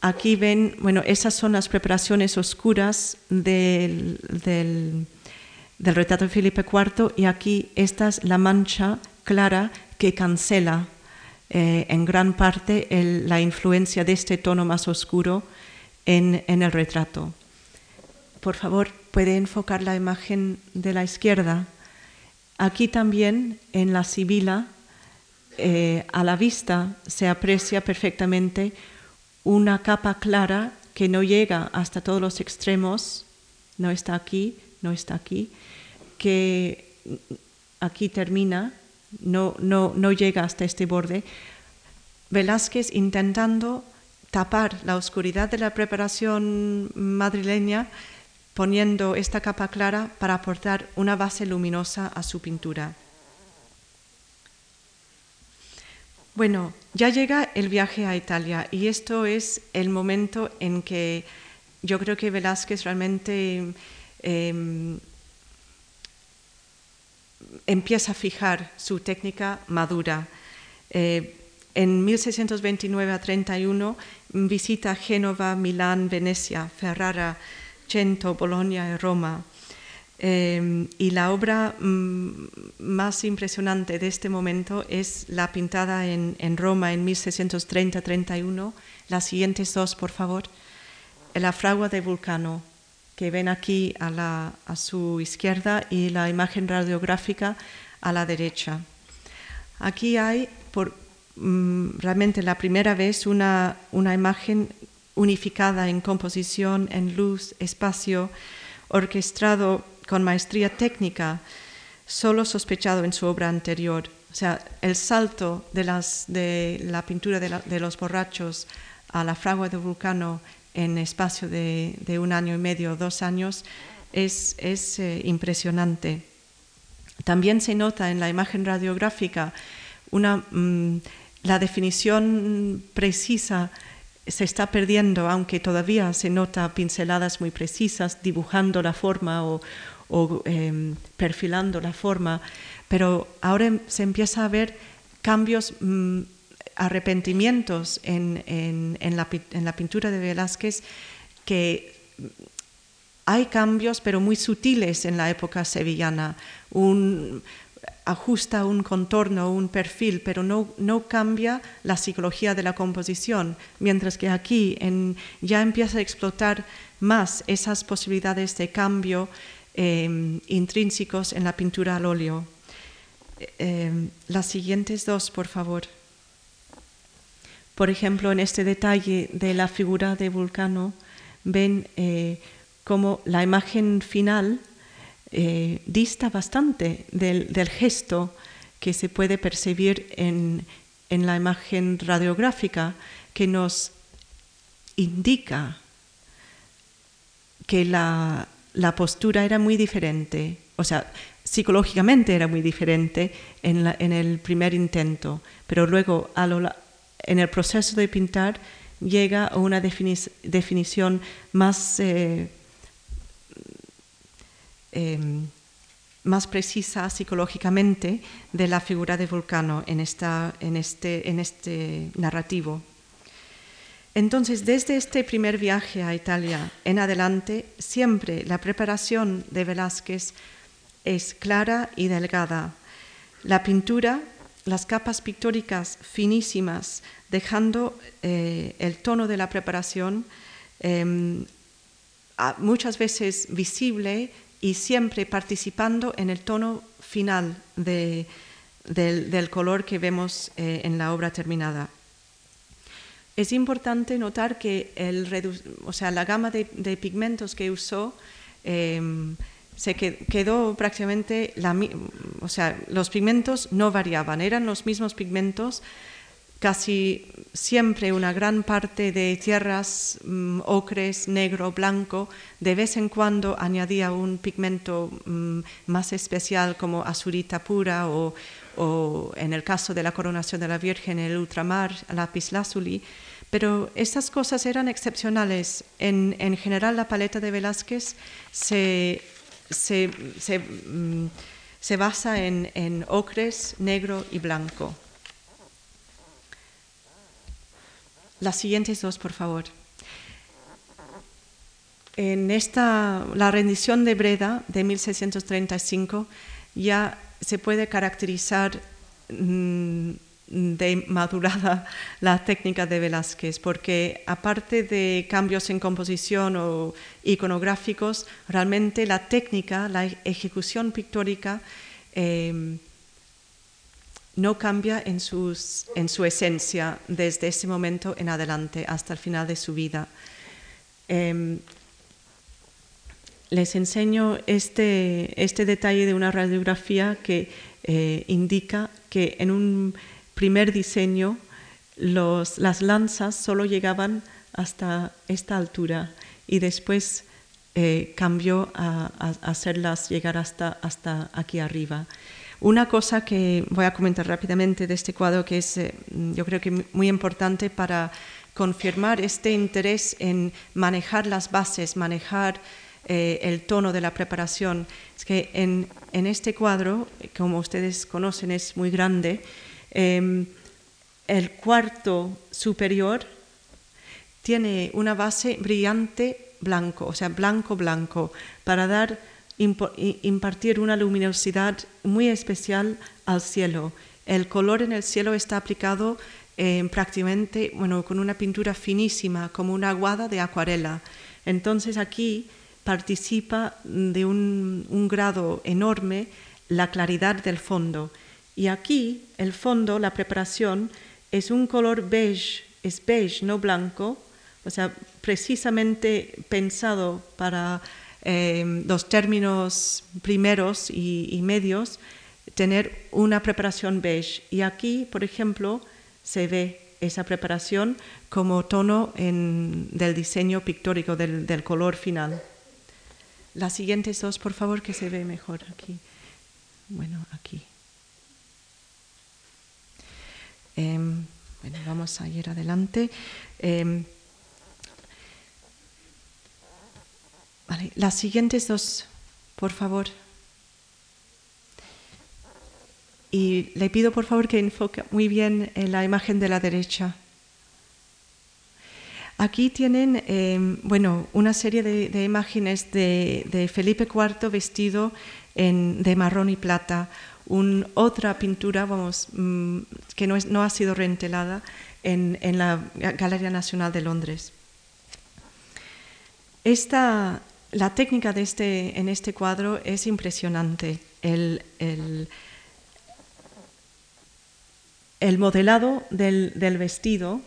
Aquí ven, bueno, esas son las preparaciones oscuras del, del, retrato de Felipe IV y aquí esta es la mancha clara que cancela eh, en gran parte la influencia de este tono más oscuro en, el retrato. Por favor, puede enfocar la imagen de la izquierda. Aquí también en la sibila, eh, a la vista se aprecia perfectamente una capa clara que no llega hasta todos los extremos, no está aquí, no está aquí, que aquí termina, no, no, no llega hasta este borde. Velázquez intentando tapar la oscuridad de la preparación madrileña poniendo esta capa clara para aportar una base luminosa a su pintura. Bueno, ya llega el viaje a Italia y esto es el momento en que yo creo que Velázquez realmente em, empieza a fijar su técnica madura. Eh, en 1629 a 31 visita Génova, Milán, Venecia, Ferrara, Cento, Bolonia y Roma. Em, y la obra mm, más impresionante de este momento es la pintada en, Roma en 1630-31. Las siguientes dos, por favor. La fragua de Vulcano, que ven aquí a, su izquierda, y la imagen radiográfica a la derecha. Aquí hay, por mm, realmente la primera vez, una, una imagen unificada en composición, en luz, espacio, orquestado con maestría técnica, solo sospechado en su obra anterior. O sea, el salto de, la pintura de, los borrachos a la fragua de Vulcano en espacio de, un año y medio, dos años, es, eh, impresionante. También se nota en la imagen radiográfica una, mm, la definición precisa se está perdiendo, aunque todavía se nota pinceladas muy precisas, dibujando la forma o, em, perfilando la forma, pero ahora se empieza a ver cambios, mm, arrepentimientos en, en, la, pintura de Velázquez que hay cambios, pero muy sutiles en la época sevillana. Ajusta un contorno, un perfil, pero no, no, cambia la psicología de la composición, mientras que aquí ya empieza a explotar más esas posibilidades de cambio Em, intrínsecos en la pintura al óleo. Em, las siguientes dos, por favor. Por ejemplo, en este detalle de la figura de Vulcano, ven eh, como la imagen final eh, dista bastante del, gesto que se puede percibir en, la imagen radiográfica, que nos indica que la, la postura era muy diferente, o sea, psicológicamente era muy diferente en, el primer intento, pero luego en el proceso de pintar llega a una definición más, eh, em, más precisa psicológicamente de la figura de Vulcano en, esta, en, este, en este narrativo. Entonces, desde este primer viaje a Italia en adelante, siempre la preparación de Velázquez es clara y delgada. La pintura, las capas pictóricas finísimas, dejando eh, el tono de la preparación em, muchas veces visible y siempre participando en el tono final del, color que vemos eh, en la obra terminada. Es importante notar que la gama de, pigmentos que usó em, se quedó prácticamente, la, o sea, los pigmentos no variaban, eran los mismos pigmentos, casi siempre una gran parte de tierras mm, ocres, negro, blanco, de vez en cuando añadía un pigmento mm, más especial como azurita pura o, en el caso de la coronación de la Virgen, el ultramar, lapislázuli, pero estas cosas eran excepcionales. En, general la paleta de Velázquez se, mm, basa en ocres, negro y blanco. Las siguientes dos, por favor. En esta, la rendición de Breda de 1635 ya se puede caracterizar mm, de madurada la técnica de Velázquez, porque aparte de cambios en composición o iconográficos, realmente la técnica, la ejecución pictórica, eh, no cambia en, en, su esencia desde ese momento en adelante hasta el final de su vida. Em, les enseño este, este, detalle de una radiografía que eh, indica que en un primer diseño las lanzas solo llegaban hasta esta altura y después eh, cambió a, hacerlas llegar hasta, hasta aquí arriba. Una cosa que voy a comentar rápidamente de este cuadro que es, eh, yo creo que muy importante para confirmar este interés en manejar las bases, manejar eh, el tono de la preparación, es que en, este cuadro, como ustedes conocen, es muy grande, em, el cuarto superior tiene una base brillante blanco, o sea, blanco blanco, para dar impartir una luminosidad muy especial al cielo. El color en el cielo está aplicado eh, prácticamente bueno, con una pintura finísima, como una aguada de acuarela. Entonces aquí participa de un, un grado enorme la claridad del fondo. Y aquí el fondo, la preparación, es un color beige, es beige, no blanco, o sea, precisamente pensado para Em, los términos primeros y, medios, tener una preparación beige. Y aquí, por ejemplo, se ve esa preparación como tono del diseño pictórico, del, color final. Las siguientes dos, por favor, que se ve mejor aquí. Bueno, aquí. Em, bueno, vamos a ir adelante. Las siguientes dos, por favor. Y le pido por favor que enfoque muy bien en la imagen de la derecha. Aquí tienen em, bueno, una serie de, imágenes de, Felipe IV vestido de marrón y plata, otra pintura vamos, mm, que no, ha sido reentelada en, en, la Galería Nacional de Londres. Esta, la técnica de este, en este cuadro es impresionante. El, modelado del, vestido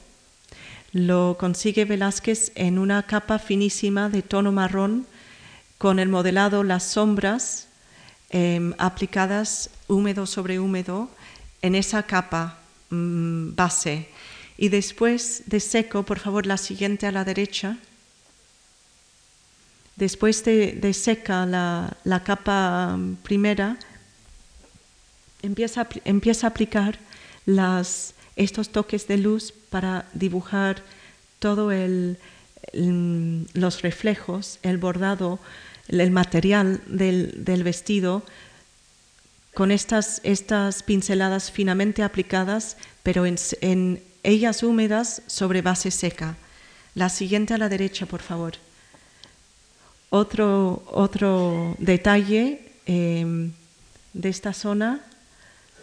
lo consigue Velázquez en una capa finísima de tono marrón con el modelado, las sombras em, aplicadas húmedo sobre húmedo en esa capa mm, base. Y después de seco, por favor, la siguiente a la derecha Después de, seca la, capa primera, empieza, a aplicar estos toques de luz para dibujar todo los reflejos, el bordado, el material del, vestido con estas, pinceladas finamente aplicadas, pero en, en ellas húmedas sobre base seca. La siguiente a la derecha, por favor. Otro, otro detalle em, de esta zona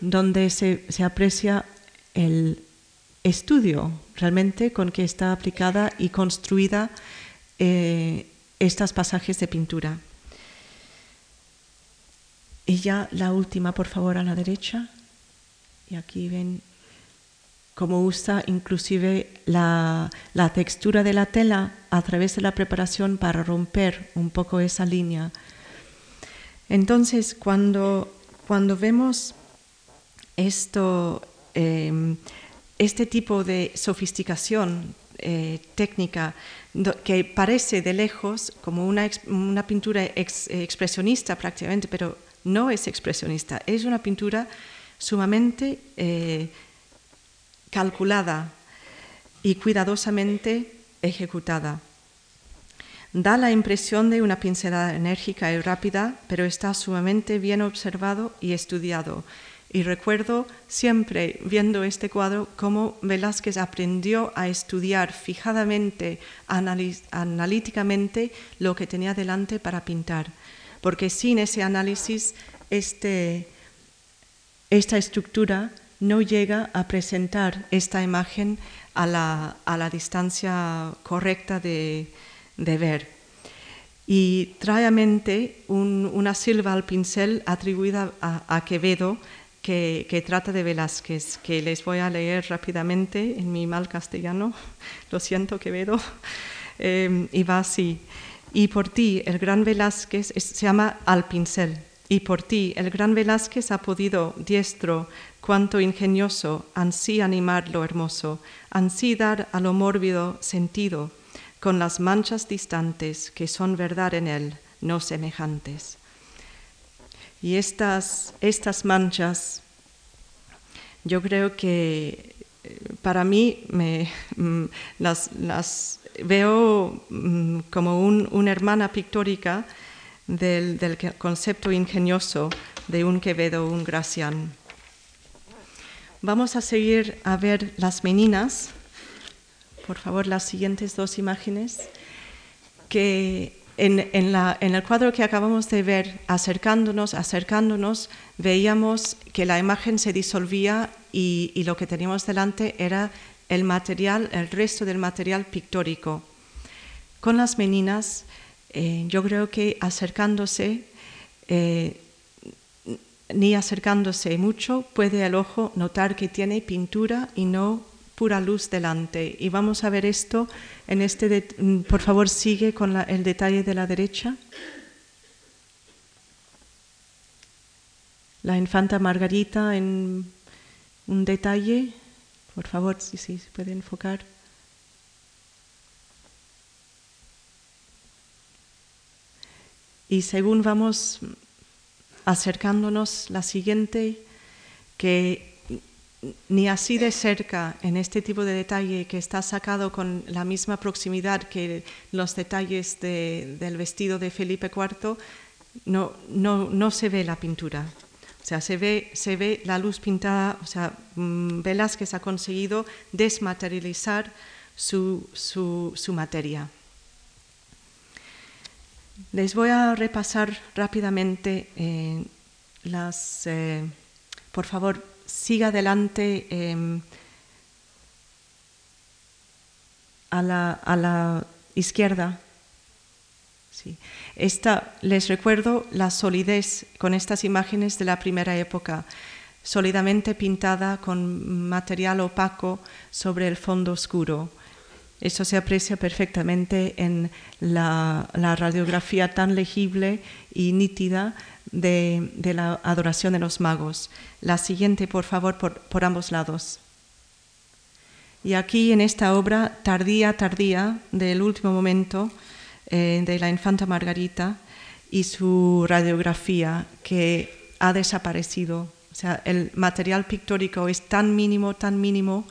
donde se, aprecia el estudio realmente con que está aplicada y construida eh, estas pasajes de pintura. Y ya la última, por favor, a la derecha. Y aquí ven cómo usa inclusive la, textura de la tela a través de la preparación para romper un poco esa línea. Entonces, cuando, cuando vemos esto, em, este tipo de sofisticación eh, técnica que parece de lejos como una, una pintura expresionista prácticamente, pero no es expresionista, es una pintura sumamente eh, calculada y cuidadosamente ejecutada. Da la impresión de una pincelada enérgica y rápida, pero está sumamente bien observado y estudiado. Y recuerdo siempre viendo este cuadro cómo Velázquez aprendió a estudiar fijadamente, analíticamente lo que tenía delante para pintar, porque sin ese análisis este, esta estructura no llega a presentar esta imagen a la distancia correcta de, de ver. Y trae a mente una silva al pincel atribuida a, Quevedo que, trata de Velázquez, que les voy a leer rápidamente en mi mal castellano, lo siento Quevedo, em, y va así. Y por ti, el gran Velázquez, se llama Al pincel, y por ti, el gran Velázquez ha podido, diestro, cuanto ingenioso, ansí animar lo hermoso, ansí dar a lo mórbido sentido, con las manchas distantes que son verdad en él, no semejantes. Y estas, estas manchas, yo creo que eh, para mí me, mm, las, las, veo mm, como un, una hermana pictórica del, del, concepto ingenioso de un Quevedo, un Gracián. Vamos a seguir a ver las meninas por favor, las siguientes dos imágenes, que en, el cuadro que acabamos de ver, acercándonos, acercándonos, veíamos que la imagen se disolvía y, lo que teníamos delante era el material, el resto del material pictórico. Con las meninas, eh, yo creo que acercándose, eh, ni acercándose mucho, puede el ojo notar que tiene pintura y no pura luz delante. Y vamos a ver esto en este, mm, por favor sigue con el detalle de la derecha. La infanta Margarita en un detalle, por favor, si sí, se puede enfocar. Y según vamos acercándonos, la siguiente, que ni así de cerca en este tipo de detalle que está sacado con la misma proximidad que los detalles del vestido de Felipe IV, no, no, no, se ve la pintura. O sea, se ve, se ve la luz pintada, o sea, mm, Velázquez ha conseguido desmaterializar su, su, su materia. Les voy a repasar rápidamente eh, las, eh, por favor, siga adelante em, a, la, izquierda. Sí. Esta, les recuerdo la solidez con estas imágenes de la primera época, sólidamente pintada con material opaco sobre el fondo oscuro. Eso se aprecia perfectamente en la, radiografía tan legible y nítida de, la adoración de los magos. La siguiente, por favor, por, ambos lados. Y aquí en esta obra tardía, tardía, del último momento eh, de la infanta Margarita y su radiografía que ha desaparecido. O sea, el material pictórico es tan mínimo, tan mínimo,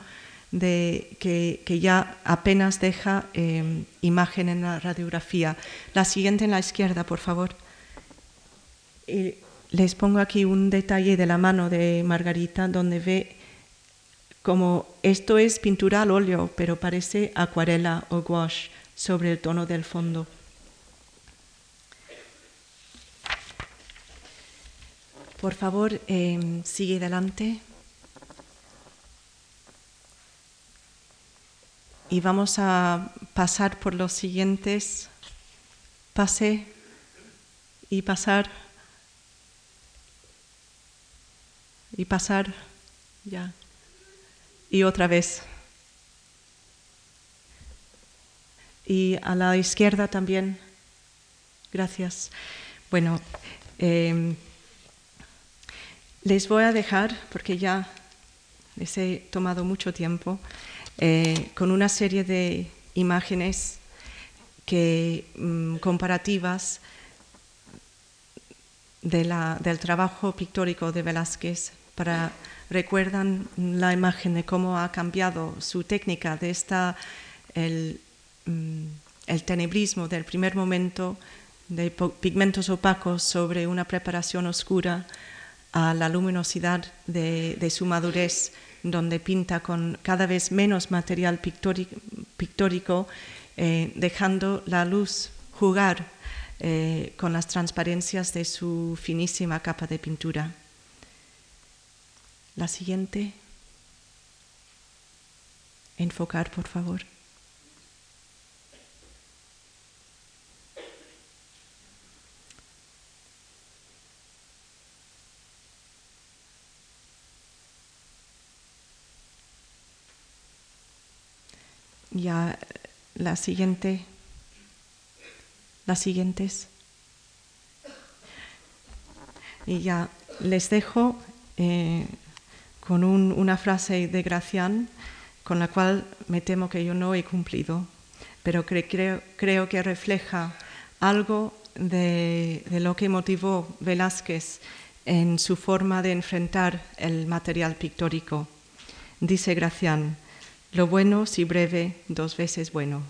de, que, ya apenas deja eh, imagen en la radiografía. La siguiente en la izquierda, por favor les pongo aquí un detalle de la mano de Margarita donde ve como esto es pintura al óleo, pero parece acuarela o gouache sobre el tono del fondo. Por favor, em, sigue adelante. Y vamos a pasar por los siguientes. Pase y pasar. y pasar ya. Y otra vez. Y a la izquierda también. Gracias. Bueno, Em, les voy a dejar, porque ya les he tomado mucho tiempo, eh, con una serie de imágenes mm, comparativas del trabajo pictórico de Velázquez para recuerdan la imagen de cómo ha cambiado su técnica de esta el, mm, el tenebrismo del primer momento de pigmentos opacos sobre una preparación oscura a la luminosidad de, su madurez, donde pinta con cada vez menos material pictórico, eh, dejando la luz jugar eh, con las transparencias de su finísima capa de pintura. La siguiente. Enfocar, por favor. Ya la siguiente, las siguientes. Y ya les dejo eh, con una frase de Gracián con la cual me temo que yo no he cumplido, pero creo, creo que refleja algo de, de, lo que motivó Velázquez en su forma de enfrentar el material pictórico. Dice Gracián, lo bueno, si breve, dos veces bueno.